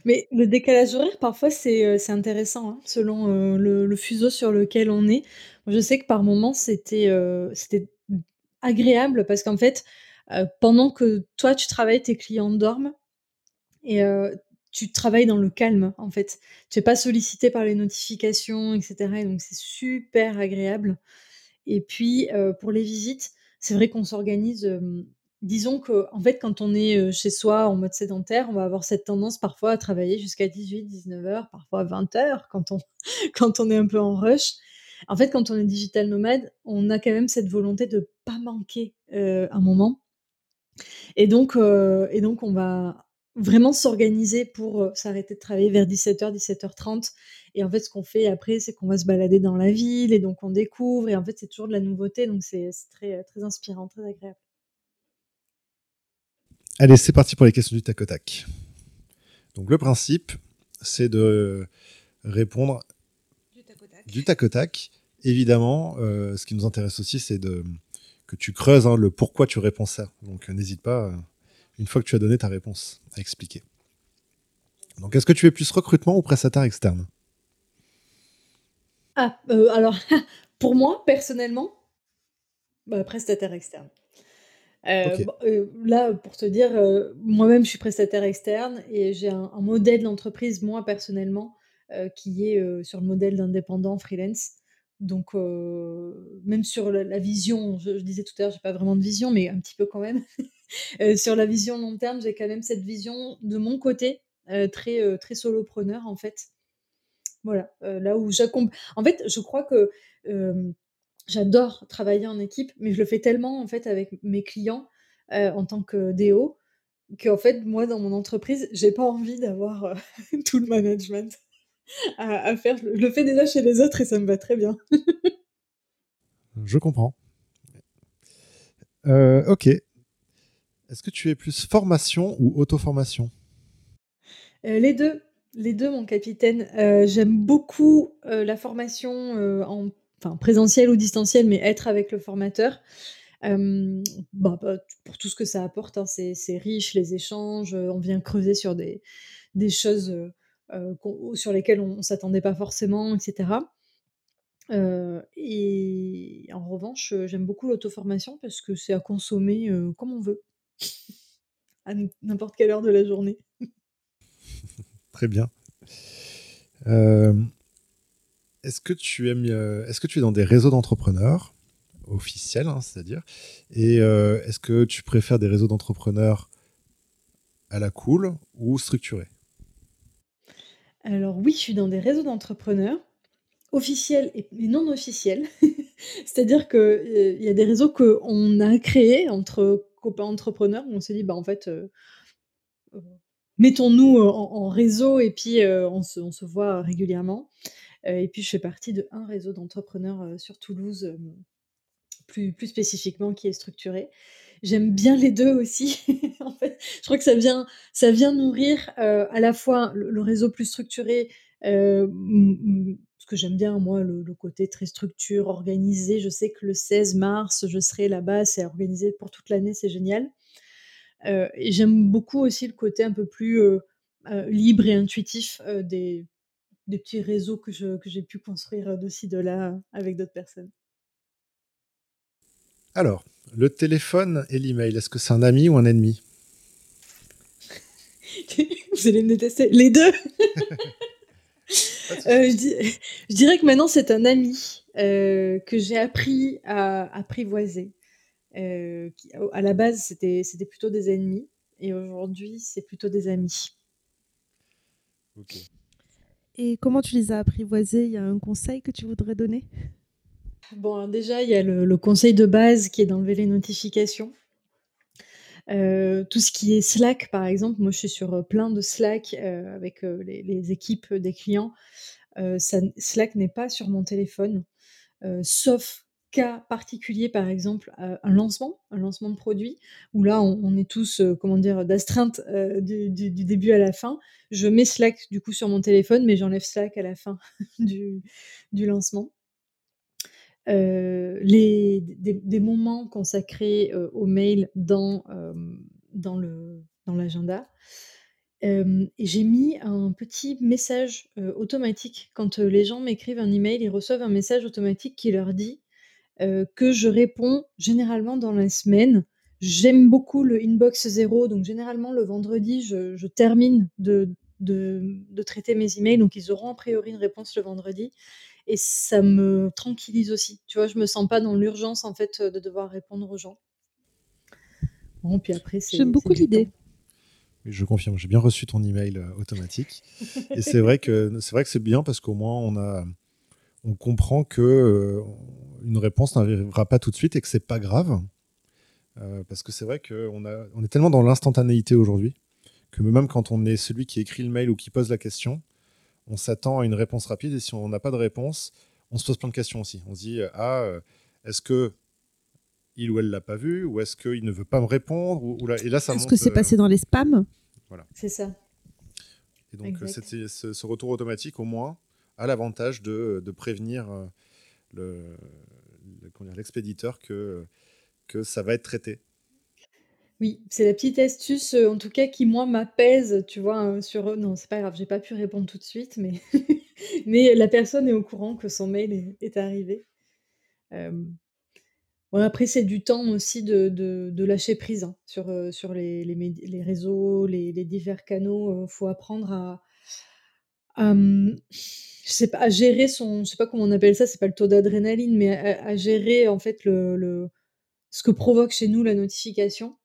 Mais le décalage horaire, parfois, c'est euh, intéressant, hein, selon euh, le, fuseau sur lequel on est. Je sais que par moments, c'était c'était agréable parce qu'en fait, pendant que toi, tu travailles, tes clients dorment. Et tu travailles dans le calme, en fait. Tu n'es pas sollicité par les notifications, etc. donc, c'est super agréable. Et puis, euh, pour les visites, c'est vrai qu'on s'organise. Disons que, en fait, quand on est euh, chez soi en mode sédentaire, on va avoir cette tendance parfois à travailler jusqu'à 18, 19 heures, parfois 20 heures quand on, quand on est un peu en rush. En fait, quand on est digital nomade, on a quand même cette volonté de pas manquer euh, un moment. Et donc, et donc, on va vraiment s'organiser pour euh, s'arrêter de travailler vers 17h, 17h30. Et en fait, ce qu'on fait après, c'est qu'on va se balader dans la ville et donc on découvre. Et en fait, c'est toujours de la nouveauté. Donc, c'est très, très inspirant, très agréable. Allez, c'est parti pour les questions du tac au tac. Donc, le principe, c'est de répondre du tac au tac. Évidemment, euh, ce qui nous intéresse aussi, c'est de que tu creuses hein, le pourquoi tu réponds ça. Donc, n'hésite pas. Euh, une fois que tu as donné ta réponse à expliquer. Donc, est-ce que tu es plus recrutement ou prestataire externe? Ah, euh, alors, pour moi, personnellement, bah, prestataire externe. Euh, euh, là, pour te dire, moi-même, je suis prestataire externe et j'ai un, modèle d'entreprise, moi, personnellement, qui est sur le modèle d'indépendant freelance. Donc, même sur la, vision, je, je, disais tout à l'heure, j'ai pas vraiment de vision, mais un petit peu quand même. Euh, sur la vision long terme, j'ai quand même cette vision de mon côté, euh, très, euh, très solopreneur en fait. Voilà, là où j'accompagne. En fait, je crois que j'adore travailler en équipe, mais je le fais tellement en fait avec mes clients en tant que DO qu'en fait, moi, dans mon entreprise, j'ai pas envie d'avoir tout le management à, faire. Je le fais déjà chez les autres et ça me va très bien. je comprends. ok, est-ce que tu es plus formation ou auto-formation? Euh, Les deux. Les deux, mon capitaine. Euh, j'aime beaucoup euh, la formation en enfin, présentiel ou distanciel, mais être avec le formateur. Bah, bah, pour tout ce que ça apporte, hein, c'est riche, les échanges, on vient creuser sur des, des choses sur lesquelles on ne s'attendait pas forcément, etc. et en revanche, j'aime beaucoup l'auto-formation parce que c'est à consommer, comme on veut. À n'importe quelle heure de la journée. Très bien. Est-ce que tu aimes, est-ce que tu es dans des réseaux d'entrepreneurs officiels, hein, c'est-à-dire, et est-ce que tu préfères des réseaux d'entrepreneurs à la cool ou structurés? Alors oui, je suis dans des réseaux d'entrepreneurs officiels et non officiels. C'est-à-dire qu'il y a des réseaux qu'on a créés entre copains entrepreneurs où on s'est dit: «Bah, en fait, mettons-nous en réseau et puis, on se voit régulièrement». Et puis je fais partie de un réseau d'entrepreneurs, sur Toulouse, plus plus spécifiquement qui est structuré. J'aime bien les deux aussi. En fait, je crois que ça vient ça vient nourrir, à la fois le réseau plus structuré, parce que j'aime bien moi le côté très structure, organisé. Je sais que le 16 mars, je serai là-bas, c'est organisé pour toute l'année, c'est génial. et j'aime beaucoup aussi le côté un peu plus, libre et intuitif, des des petits réseaux que je que j'ai pu construire, de ci de là, avec d'autres personnes. Alors, le téléphone et l'email, est-ce que c'est un ami ou un ennemi? Vous allez me détester. Les deux euh, je, dirais que maintenant c'est un ami euh, que j'ai appris à apprivoiser. Euh, à la base, c'était plutôt des ennemis et aujourd'hui, c'est plutôt des amis. Et comment tu les as apprivoisés? Il y a un conseil que tu voudrais donner? Bon, déjà, il y a le, conseil de base qui est d'enlever les notifications. Euh, tout ce qui est Slack, par exemple, moi je suis sur euh, plein de Slack euh, avec les, équipes des clients. Slack n'est pas sur mon téléphone, sauf cas particulier, par exemple, un lancement, un lancement de produit, où là on, est tous, comment dire, d'astreinte du, début à la fin. Je mets Slack du coup sur mon téléphone, mais j'enlève Slack à la fin du lancement. Euh, les, des, moments consacrés euh, au mail dans, euh, dans, le, dans l'agenda. et j'ai mis un petit message automatique. Quand les gens m'écrivent un email, ils reçoivent un message automatique qui leur dit que je réponds généralement dans la semaine. J'aime beaucoup le inbox zéro, donc généralement le vendredi, je, je termine de, de, de, traiter mes emails, donc ils auront a priori une réponse le vendredi et ça me tranquillise aussi. Tu vois, je me sens pas dans l'urgence en fait de devoir répondre aux gens. Bon, puis après, c'est. J'aime beaucoup l'idée. Je confirme, j'ai bien reçu ton email euh, automatique. et c'est vrai que c'est vrai que c'est bien parce qu'au moins on a, on comprend que euh, une réponse n'arrivera pas tout de suite et que c'est pas grave. Euh, parce que c'est vrai qu'on a, on est tellement dans l'instantanéité aujourd'hui que même quand on est celui qui écrit le mail ou qui pose la question, on s'attend à une réponse rapide et si on n'a pas de réponse, on se pose plein de questions aussi. On se dit ah euh, est-ce que il ou elle l'a pas vu ou est-ce qu'il ne veut pas me répondre ou, là, et là ça Est-ce que c'est passé dans les spams? Voilà. C'est ça. Et donc ce, retour automatique au moins a l'avantage de, prévenir euh, le, l'expéditeur que que ça va être traité. Oui, c'est la petite astuce, euh, en tout cas qui moi m'apaise, tu vois, hein, sur, non, c'est pas grave, j'ai pas pu répondre tout de suite, mais mais la personne est au courant que son mail est arrivé. après c'est du temps aussi de lâcher prise, hein, sur, euh, sur les les réseaux, les divers canaux, euh, faut apprendre à je sais pas, à gérer son je sais pas comment on appelle ça, c'est pas le taux d'adrénaline, mais à gérer en fait le le ce que provoque chez nous la notification.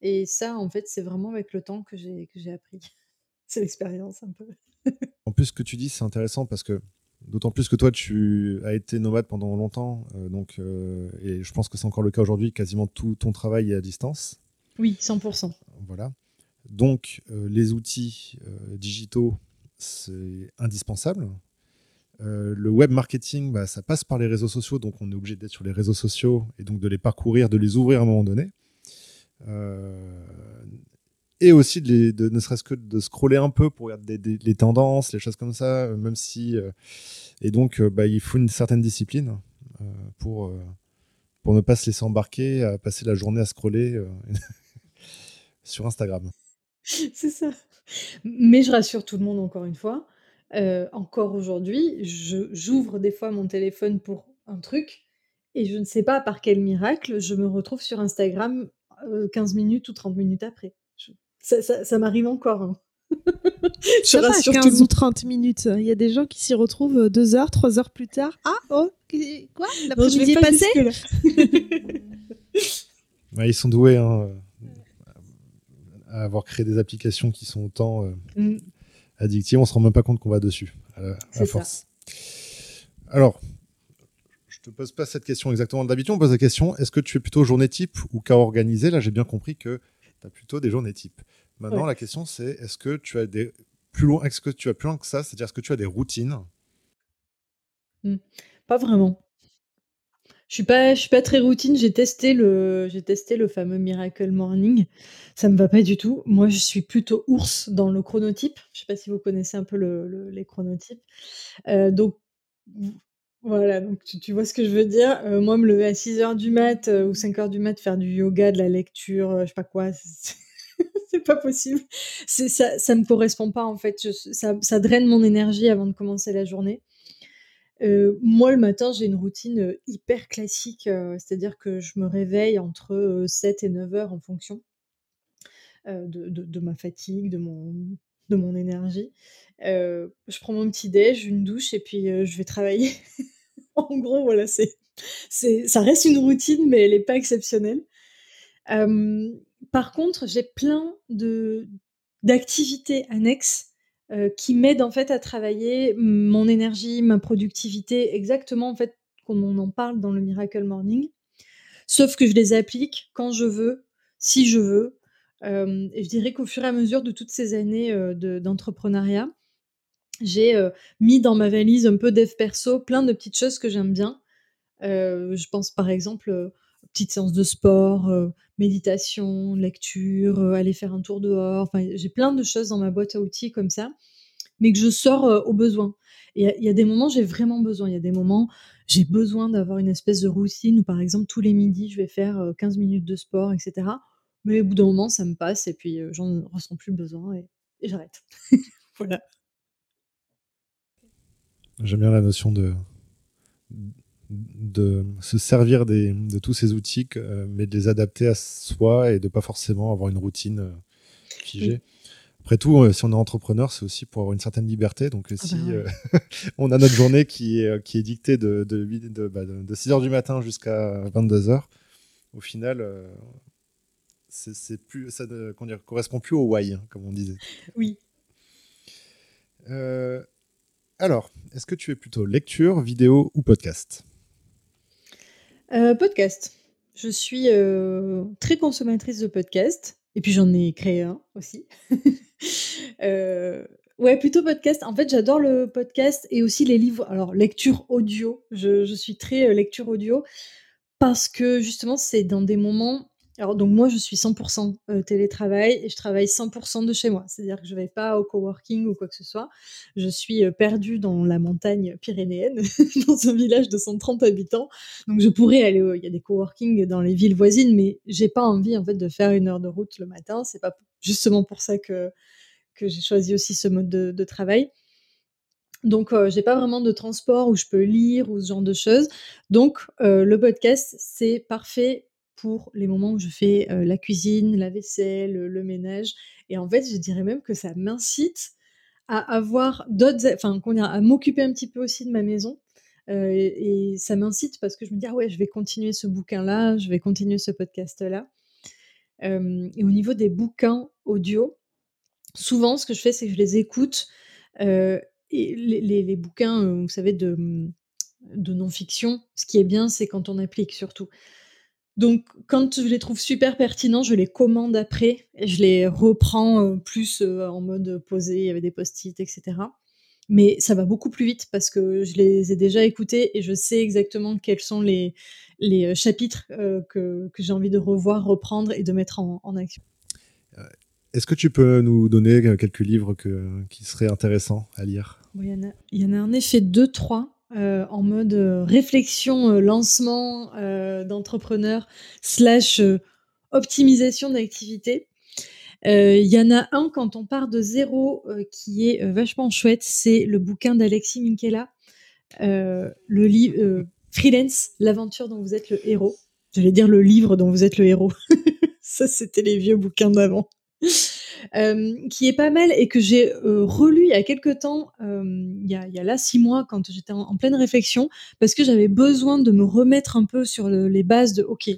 Et ça, en fait, c'est vraiment avec le temps que j'ai que j'ai appris. c'est l'expérience un peu. en plus, ce que tu dis, c'est intéressant parce que d'autant plus que toi, tu as été nomade pendant longtemps, euh, donc euh, et je pense que c'est encore le cas aujourd'hui. Quasiment tout ton travail est à distance. Oui, 100%. Voilà. Donc, euh, les outils digitaux, c'est indispensable. Le web marketing, bah, ça passe par les réseaux sociaux, donc on est obligé d'être sur les réseaux sociaux et donc de les parcourir, de les ouvrir à un moment donné. Euh, et aussi de, ne serait-ce que de scroller un peu pour regarder les tendances, les choses comme ça, euh, même si. Euh, et donc, bah, il faut une certaine discipline pour, pour ne pas se laisser embarquer à passer la journée à scroller sur Instagram. C'est ça. Mais je rassure tout le monde encore une fois. Encore aujourd'hui, j'ouvre des fois mon téléphone pour un truc et je ne sais pas par quel miracle, je me retrouve sur Instagram, 15 minutes ou 30 minutes après. ça m'arrive encore, hein. Je rassure 15 ou 30 minutes. Il y a des gens qui s'y retrouvent 2 heures, 3 heures plus tard. Ah, oh, quoi? L'après-midi est passé? Ils sont doués hein, à avoir créé des applications qui sont autant euh, mm. Addictives. On se rend même pas compte qu'on va dessus, à, force. Alors, je te pose pas cette question exactement d'habitude. On pose la question est-ce que tu es plutôt journée type ou cas organisé? Là, j'ai bien compris que tu as plutôt des journées type. Maintenant, la question, c'est est-ce que tu as des plus loin, est-ce que tu as plus loin que ça? C'est-à-dire, est-ce que tu as des routines? Mmh. Pas vraiment. Je suis pas, je suis pas très routine. J'ai testé le, j'ai testé le fameux Miracle Morning. Ça me va pas du tout. Moi, je suis plutôt ours dans le chronotype. Je sais pas si vous connaissez un peu le, les chronotypes. Euh, donc voilà, donc tu, vois ce que je veux dire. Euh, moi, me lever à 6 h du mat euh, ou 5 h du mat, faire du yoga, de la lecture, je sais pas quoi. c'est pas possible. Ça, ça me correspond pas en fait. ça, draine mon énergie avant de commencer la journée. Euh, moi, le matin, j'ai une routine euh, hyper classique, euh, c'est-à-dire que je me réveille entre 7 et 9 heures en fonction de, ma fatigue, de mon, énergie. je prends mon petit déj, une douche et puis je vais travailler. en gros, voilà, c'est, ça reste une routine, mais elle n'est pas exceptionnelle par contre, j'ai plein de d'activités annexes qui m'aident en fait à travailler mon énergie, ma productivité, exactement en fait comme on en parle dans le Miracle Morning. Sauf que je les applique quand je veux, si je veux. et je dirais qu'au fur et à mesure de toutes ces années d'entrepreneuriat, j'ai mis dans ma valise un peu dev perso plein de petites choses que j'aime bien. je pense par exemple petites séances de sport, euh, méditation, lecture, euh, aller faire un tour dehors. Enfin, j'ai plein de choses dans ma boîte à outils comme ça, mais que je sors euh, au besoin. Et il y, a des moments, j'ai vraiment besoin. Il y a des moments, j'ai besoin d'avoir une espèce de routine où, par exemple, tous les midis, je vais faire 15 minutes de sport, etc. Mais au bout d'un moment, ça me passe et puis j'en ressens plus besoin et, et j'arrête. voilà. J'aime bien la notion de de se servir de tous ces outils, euh, mais de les adapter à soi et de pas forcément avoir une routine euh, figée. Après tout, euh, si on est entrepreneur, c'est aussi pour avoir une certaine liberté. Donc, ah si bah on a notre journée qui est, qui est dictée de, de, de, bah, de 6 h du matin jusqu'à 22 h, au final, c'est plus, ça ne correspond plus au why, hein, comme on disait. Oui. alors, est-ce que tu es plutôt lecture, vidéo ou podcast? Euh, podcast. Je suis euh, très consommatrice de podcasts. Et puis j'en ai créé un aussi. Euh, ouais, plutôt podcast. En fait, j'adore le podcast et aussi les livres. Alors, lecture audio. Je, je suis très lecture audio parce que justement, c'est dans des moments alors donc moi je suis 100% euh, télétravail et je travaille 100% de chez moi. C'est-à-dire que je vais pas au coworking ou quoi que ce soit. Je suis euh, perdue dans la montagne pyrénéenne, dans un village de 130 habitants. Donc je pourrais aller, il y a des coworking dans les villes voisines, mais j'ai pas envie en fait de faire une heure de route le matin. C'est pas justement pour ça que que j'ai choisi aussi ce mode de, travail. Donc, euh, j'ai pas vraiment de transport où je peux lire ou ce genre de choses. Donc, le podcast, c'est parfait pour les moments où je fais la cuisine, la vaisselle, le, ménage. Et en fait, je dirais même que ça m'incite à avoir d'autres, enfin, à m'occuper un petit peu aussi de ma maison. et, ça m'incite parce que je me dis, ah ouais, je vais continuer ce bouquin-là, je vais continuer ce podcast-là. et au niveau des bouquins audio, souvent, ce que je fais, c'est que je les écoute. et les, bouquins, vous savez, de non-fiction, ce qui est bien, c'est quand on applique surtout. Donc, quand je les trouve super pertinents, je les commande après. Et je les reprends euh, plus euh, en mode posé, il y avait des post-it, etc. Mais ça va beaucoup plus vite parce que je les ai déjà écoutés et je sais exactement quels sont les, les euh, chapitres que, que j'ai envie de revoir, reprendre et de mettre en, en action. Est-ce que tu peux nous donner quelques livres que, qui seraient intéressants à lire? Il, y en a, il y en a en effet deux, trois. Euh, en mode euh, réflexion, euh, lancement d'entrepreneur slash optimisation d'activité. Il y en a un quand on part de zéro qui est vachement chouette, c'est le bouquin d'Alexis Minkela, le livre Freelance, l'aventure dont vous êtes le héros. Je vais dire le livre dont vous êtes le héros. Ça, c'était les vieux bouquins d'avant. Euh, qui est pas mal et que j'ai euh, relu il y a quelques temps, euh, il, y a, là six mois, quand j'étais en, pleine réflexion, parce que j'avais besoin de me remettre un peu sur les bases de OK,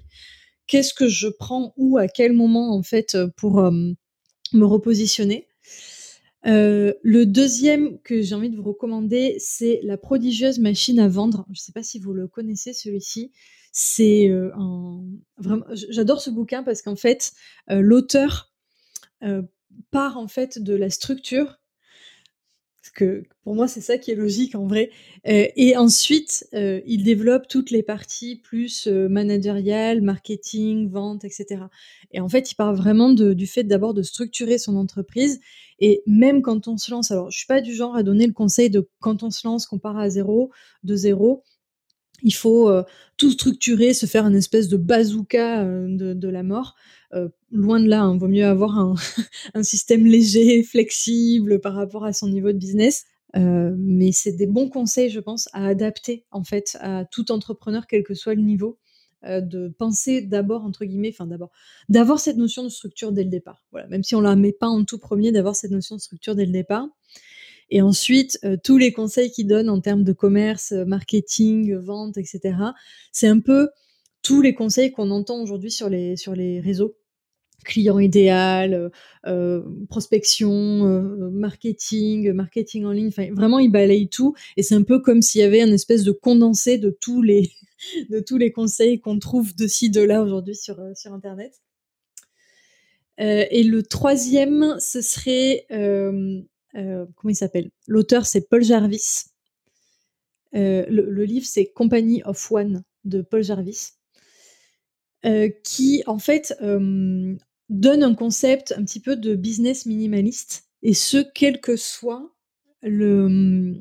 qu'est-ce que je prends où, à quel moment, en fait, pour me repositionner. le deuxième que j'ai envie de vous recommander, c'est La prodigieuse machine à vendre. Je ne sais pas si vous le connaissez celui-ci. C'est j'adore ce bouquin parce qu'en fait, l'auteur part en fait de la structure. Parce que pour moi, c'est ça qui est logique en vrai. et ensuite, il développe toutes les parties plus managériales, marketing, vente, etc. Et en fait, il part vraiment du fait d'abord de structurer son entreprise. Et même quand on se lance, alors je suis pas du genre à donner le conseil de quand on se lance, qu'on part à zéro, de zéro il faut tout structurer, se faire une espèce de bazooka de, la mort. loin de là, hein, vaut mieux avoir un, système léger, flexible par rapport à son niveau de business. mais c'est des bons conseils, je pense, à adapter en fait à tout entrepreneur, quel que soit le niveau, de penser d'abord entre guillemets, enfin d'abord, d'avoir cette notion de structure dès le départ. Voilà, même si on la met pas en tout premier, d'avoir cette notion de structure dès le départ. Et ensuite, euh, tous les conseils qu'ils donnent en termes de commerce, euh, marketing, vente, etc. C'est un peu tous les conseils qu'on entend aujourd'hui sur les, sur les réseaux client idéal, euh, prospection, marketing, marketing en ligne. Vraiment, ils balayent tout. Et c'est un peu comme s'il y avait un espèce de condensé de tous les, de tous les conseils qu'on trouve de ci, de là aujourd'hui sur, sur Internet. et le troisième, ce serait euh, comment il s'appelle? L'auteur, c'est Paul Jarvis. Euh, le, livre, c'est Company of One de Paul Jarvis, euh, qui en fait donne un concept un petit peu de business minimaliste, et ce, quel que soit le,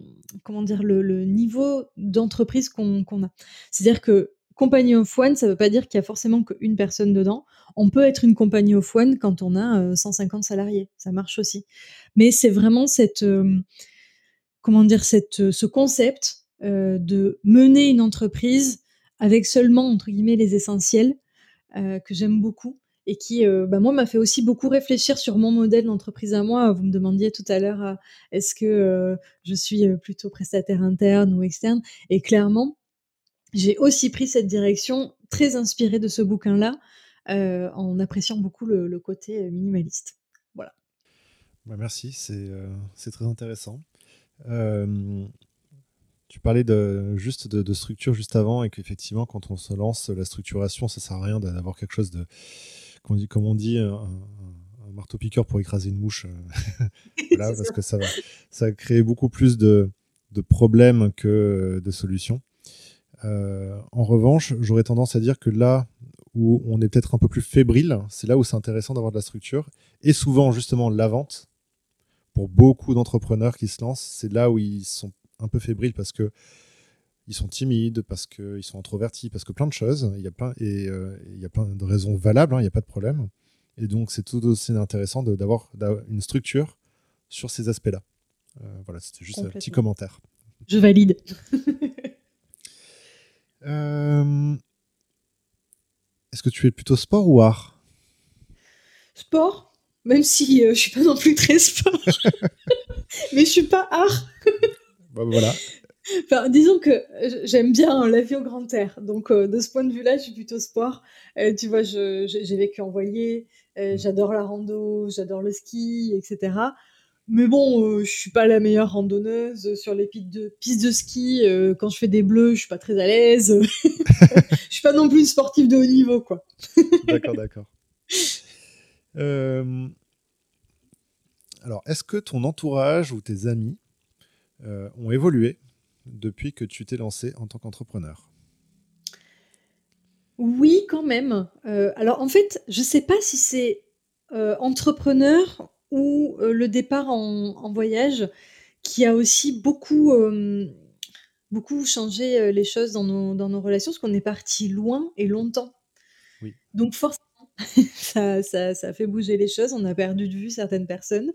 comment dire, le, niveau d'entreprise qu'on a. C'est-à-dire que compagnie of one, ça ne veut pas dire qu'il y a forcément qu'une personne dedans. On peut être une compagnie of one quand on a 150 salariés. Ça marche aussi. Mais c'est vraiment cette, comment dire, cette, ce concept de mener une entreprise avec seulement, entre guillemets, les essentiels que j'aime beaucoup et qui, bah, moi, m'a fait aussi beaucoup réfléchir sur mon modèle d'entreprise à moi. Vous me demandiez tout à l'heure, est-ce que je suis plutôt prestataire interne ou externe? Et clairement, j'ai aussi pris cette direction très inspirée de ce bouquin-là, euh, en appréciant beaucoup le, côté euh, minimaliste. Voilà. Bah, merci, c'est euh, très intéressant. tu parlais de, juste de, structure juste avant et qu'effectivement, quand on se lance, la structuration, ça sert à rien d'avoir quelque chose de, comme on dit, comme on dit un, marteau-piqueur pour écraser une mouche. voilà, parce que ça va, ça créer beaucoup plus de, de problèmes que de solutions. Euh, en revanche, j'aurais tendance à dire que là où on est peut-être un peu plus fébrile, c'est là où c'est intéressant d'avoir de la structure. Et souvent, justement, la vente, pour beaucoup d'entrepreneurs qui se lancent, c'est là où ils sont un peu fébriles parce que ils sont timides, parce qu'ils sont introvertis, parce que plein de choses. Il y a plein, et euh, il y a plein de raisons valables, hein, il n'y a pas de problème. Et donc, c'est tout aussi intéressant d'avoir une structure sur ces aspects-là. Euh, voilà, c'était juste un petit commentaire. Je valide. Euh, est-ce que tu es plutôt sport ou art? Sport, même si euh, je suis pas non plus très sport. Mais je suis pas art. bah, voilà. Enfin, disons que j'aime bien la vie au grand air. Donc, euh, de ce point de vue-là, je suis plutôt sport. tu vois, j'ai vécu en voilier. Mm. j'adore la rando, j'adore le ski, etc. Mais bon, euh, je suis pas la meilleure randonneuse sur les pistes de, pistes de ski. Euh, quand je fais des bleus, je suis pas très à l'aise. je suis pas non plus une sportive de haut niveau, quoi. d'accord, d'accord. Euh, alors, est-ce que ton entourage ou tes amis ont évolué depuis que tu t'es lancé en tant qu'entrepreneur? Oui, quand même. alors, en fait, je sais pas si c'est entrepreneur ou le départ en, voyage qui a aussi beaucoup, beaucoup changé les choses dans nos, dans nos relations, parce qu'on est parti loin et longtemps. Donc forcément, ça ça ça fait bouger les choses. On a perdu de vue certaines personnes.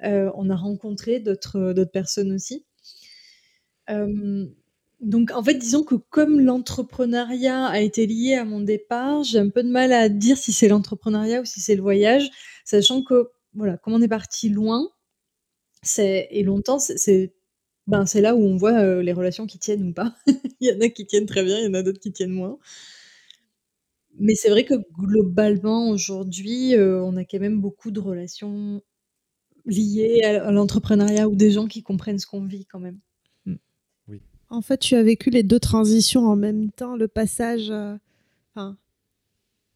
On a rencontré d'autres, personnes aussi. Donc en fait, disons que comme l'entrepreneuriat a été lié à mon départ, j'ai un peu de mal à dire si c'est l'entrepreneuriat ou si c'est le voyage, sachant que, voilà, comme on est parti loin, c'est et longtemps, c'est ben, c'est là où on voit, heu, les relations qui tiennent ou pas. Il y en a qui tiennent très bien, il y en a d'autres qui tiennent moins. Mais c'est vrai que globalement aujourd'hui, heu, on a quand même beaucoup de relations liées à à l'entrepreneuriat ou des gens qui comprennent ce qu'on vit quand même. Mmh. Oui. En fait, tu as vécu les 2 transitions en même temps, le passage, enfin,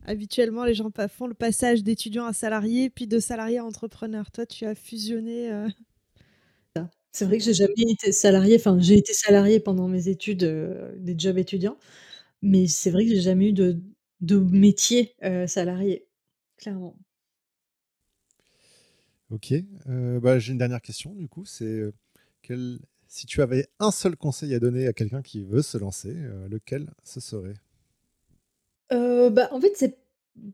habituellement les gens font le passage d'étudiant à salarié, puis de salarié à entrepreneur. Toi, tu as fusionné, heu C'est vrai que j'ai jamais été salariée, enfin, j'ai été salariée pendant mes études, heu, des jobs étudiants, mais c'est vrai que j'ai jamais eu de de métier, heu, salarié, clairement. OK, bah, j'ai une dernière question du coup, c'est, quel si tu avais un seul conseil à donner à quelqu'un qui veut se lancer, lequel ce serait? Heu, bah, en fait,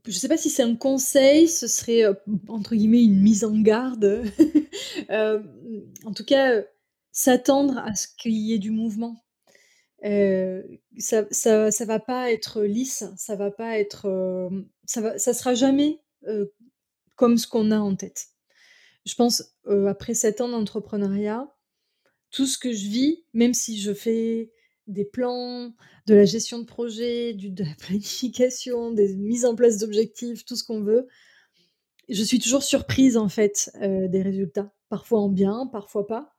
je sais pas si c'est un conseil, ce serait, heu, entre guillemets «une mise en garde». Hem, en tout cas, s'attendre à ce qu'il y ait du mouvement. Ça ça va pas être lisse, ça va pas être, ça va sera jamais, comme ce qu'on a en tête. Je pense, après 7 ans d'entrepreneuriat, tout ce que je vis, même si je fais des plans, de la gestion de projet, de la planification, des mises en place d'objectifs, tout ce qu'on veut, je suis toujours surprise en fait, heu, des résultats. Parfois en bien, parfois pas.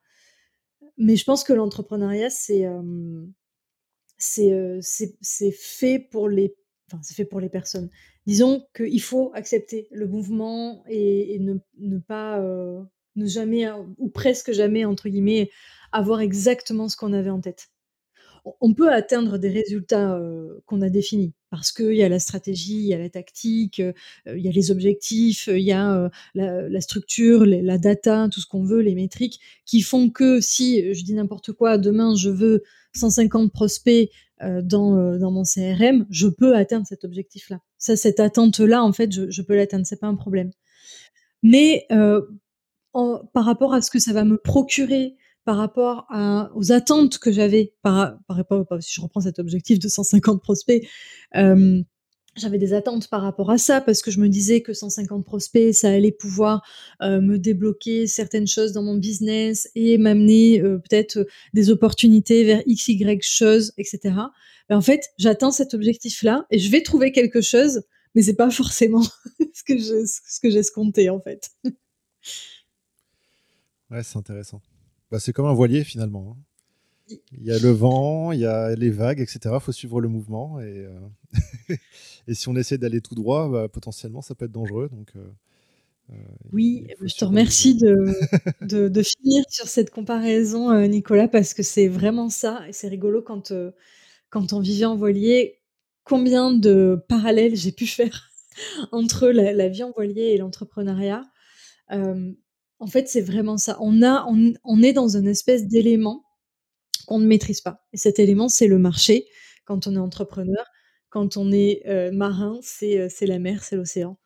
Mais je pense que l'entrepreneuriat, c'est, c'est c'est fait pour les enfin, fait pour les personnes. Disons qu'il faut accepter le mouvement et ne ne pas, ne jamais, ou presque jamais, entre guillemets, «avoir exactement ce qu'on avait en tête». On peut atteindre des résultats, heu, qu'on a définis parce qu'il y a la stratégie, il y a la tactique, heu, il y a les objectifs, il y a, heu, la structure, la data, tout ce qu'on veut, les métriques qui font que si, je dis n'importe quoi, demain je veux 150 prospects, dans, mon CRM, je peux atteindre cet objectif-là. Ça, cette attente-là, en fait, je peux l'atteindre, c'est pas un problème. Mais, par rapport à ce que ça va me procurer, par rapport aux attentes que j'avais par si je reprends cet objectif de 150 prospects, hem, j'avais des attentes par rapport à ça parce que je me disais que 150 prospects, ça allait pouvoir, heu, me débloquer certaines choses dans mon business et m'amener, heu, peut-être, des opportunités vers X, Y chose et cetera. Mais en fait, j'atteins cet objectif-là et je vais trouver quelque chose, mais c'est pas forcément ce que je ce que j'escomptais, en fait. Ouais, c'est intéressant. Bah, c'est comme un voilier finalement, hein. Il y a le vent, il y a les vagues et cetera. Faut suivre le mouvement et heu et si on essaie d'aller tout droit, bah, potentiellement ça peut être dangereux donc heu heu, Oui, il je te remercie de de de finir sur cette comparaison, Nicolas, parce que c'est vraiment ça et c'est rigolo quand, quand on vivait en voilier, combien de parallèles j'ai pu faire entre la la vie en voilier et l'entrepreneuriat? En fait, c'est vraiment ça. On a on on est dans une espèce d'élément qu'on ne maîtrise pas et cet élément, c'est le marché quand on est entrepreneur. Quand on est, heu, marin, c'est, heu, c'est la mer, c'est l'océan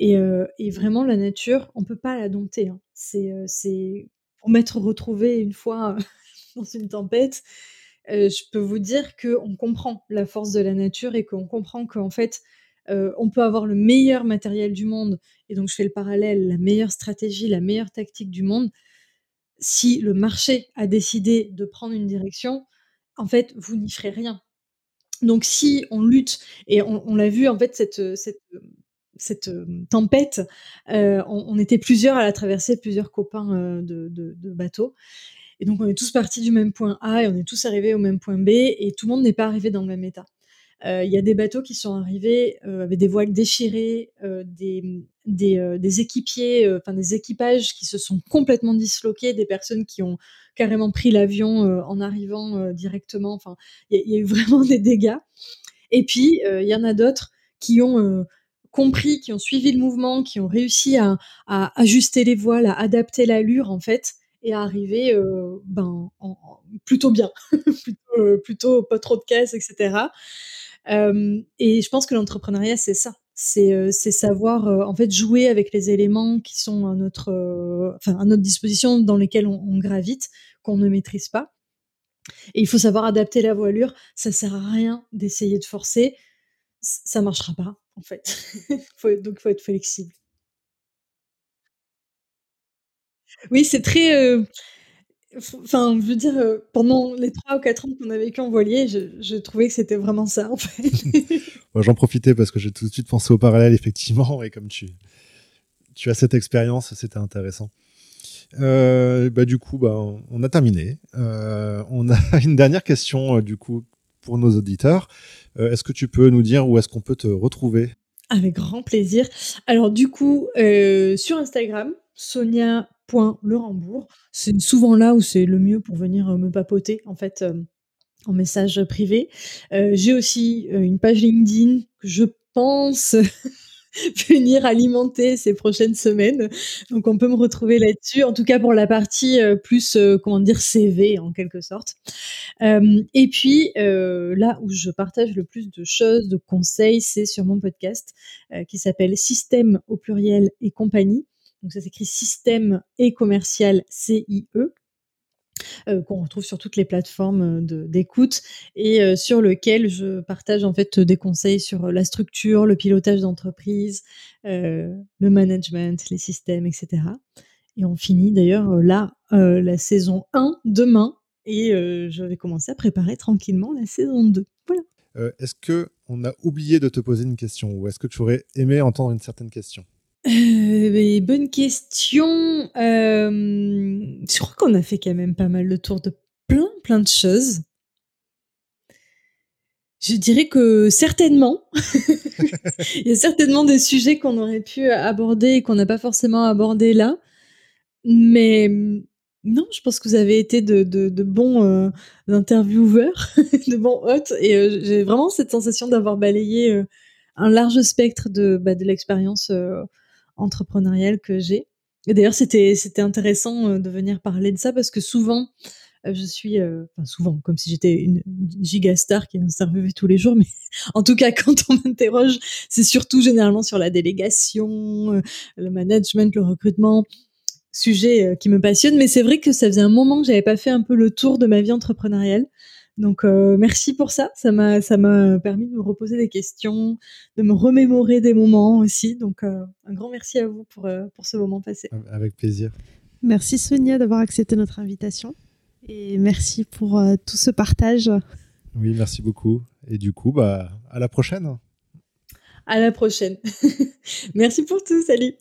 et heu et vraiment la nature, on peut pas la dompter, hein. C'est, pour m'être retrouvée une fois dans une tempête, je peux vous dire qu'on comprend la force de la nature et qu'on comprend qu'en fait, heu, on peut avoir le meilleur matériel du monde et donc je fais le parallèle, la meilleure stratégie, la meilleure tactique du monde. Si le marché a décidé de prendre une direction, en fait, vous n'y ferez rien. Donc si on lutte et on l'a vu en fait cette, hem, tempête, heu, on était plusieurs à la traverser, plusieurs copains, de de de bateau et donc on est tous partis du même point A et on est tous arrivés au même point B et tout le monde n'est pas arrivé dans le même état. Heu, il y a des bateaux qui sont arrivés, heu, avec des voiles déchirées, heu, des, équipiers, enfin des équipages qui se sont complètement disloqués, des personnes qui ont carrément pris l'avion, en arrivant, directement, enfin, il y a eu vraiment des dégâts et puis, il y en a d'autres qui ont, compris, qui ont suivi le mouvement, qui ont réussi à ajuster les voiles, à adapter l'allure en fait et à arriver, ben, en en plutôt bien, plutôt, plutôt pas trop de casse et cetera. Hem et je pense que l'entrepreneuriat, c'est ça. C'est savoir en fait jouer avec les éléments qui sont à notre, enfin, à notre disposition, dans lesquels on, gravite, qu'on ne maîtrise pas. Et il faut savoir adapter la voilure. Ça sert à rien d'essayer de forcer. Ça marchera pas, en fait. faut, donc, il faut être flexible. Oui, c'est très. Euh, enfin, je veux dire, euh, pendant les 3 ou 4 ans qu'on a vécu en voilier, je, je trouvais que c'était vraiment ça, en fait. Moi, j'en profitais parce que j'ai tout de suite pensé au parallèle, effectivement, et comme tu, tu as cette expérience, c'était intéressant. Euh, bah, du coup, bah, on a terminé. Euh, on a une dernière question, du coup, pour nos auditeurs. Est-ce que tu peux nous dire où est-ce qu'on peut te retrouver? Avec grand plaisir. Alors, du coup, sur Instagram, sonia.lerembourg. C'est souvent là où c'est le mieux pour venir me papoter, en fait, en message privé. J'ai aussi une page LinkedIn que je pense venir alimenter ces prochaines semaines. Donc on peut me retrouver là-dessus, en tout cas pour la partie euh, plus, euh, comment dire, CV en quelque sorte. Euh, et puis là où je partage le plus de choses, de conseils, c'est sur mon podcast qui s'appelle Système au pluriel et compagnie. Donc ça s'écrit système et commercial CIE. Euh, qu'on retrouve sur toutes les plateformes euh, d'écoute et euh, sur lequel je partage en fait des conseils sur la structure, le pilotage d'entreprise, le management, les systèmes, etc. Et on finit d'ailleurs là la saison 1 demain et je vais commencer à préparer tranquillement la saison 2. Voilà. est-ce que on a oublié de te poser une question ou est-ce que tu aurais aimé entendre une certaine question? euh, bonne question. Euh, je crois qu'on a fait quand même pas mal le tour de plein, plein de choses. Je dirais que certainement, il y a certainement des sujets qu'on aurait pu aborder et qu'on n'a pas forcément abordé là. Mais non, je pense que vous avez été de, bons euh, intervieweurs, de bons hôtes. Et euh, j'ai vraiment cette sensation d'avoir balayé un large spectre de, bah, de l'expérience entrepreneuriale que j'ai. Et d'ailleurs, c'était c'était intéressant euh, de venir parler de ça parce que souvent, euh, je suis, euh, enfin souvent, comme si j'étais une gigastar qui interviewait tous les jours, mais en tout cas, quand on m'interroge, c'est surtout généralement sur la délégation, le management, le recrutement, sujet qui me passionne. Mais c'est vrai que ça faisait un moment que j'avais pas fait un peu le tour de ma vie entrepreneuriale. Donc euh, merci pour ça, ça m'a ça m'a permis de me reposer des questions, de me remémorer des moments aussi. Donc euh, un grand merci à vous pour euh, pour ce moment passé. Avec plaisir. Merci Sonia d'avoir accepté notre invitation et merci pour tout ce partage. Oui, merci beaucoup. Et du coup, bah à la prochaine. À la prochaine. merci pour tout, salut.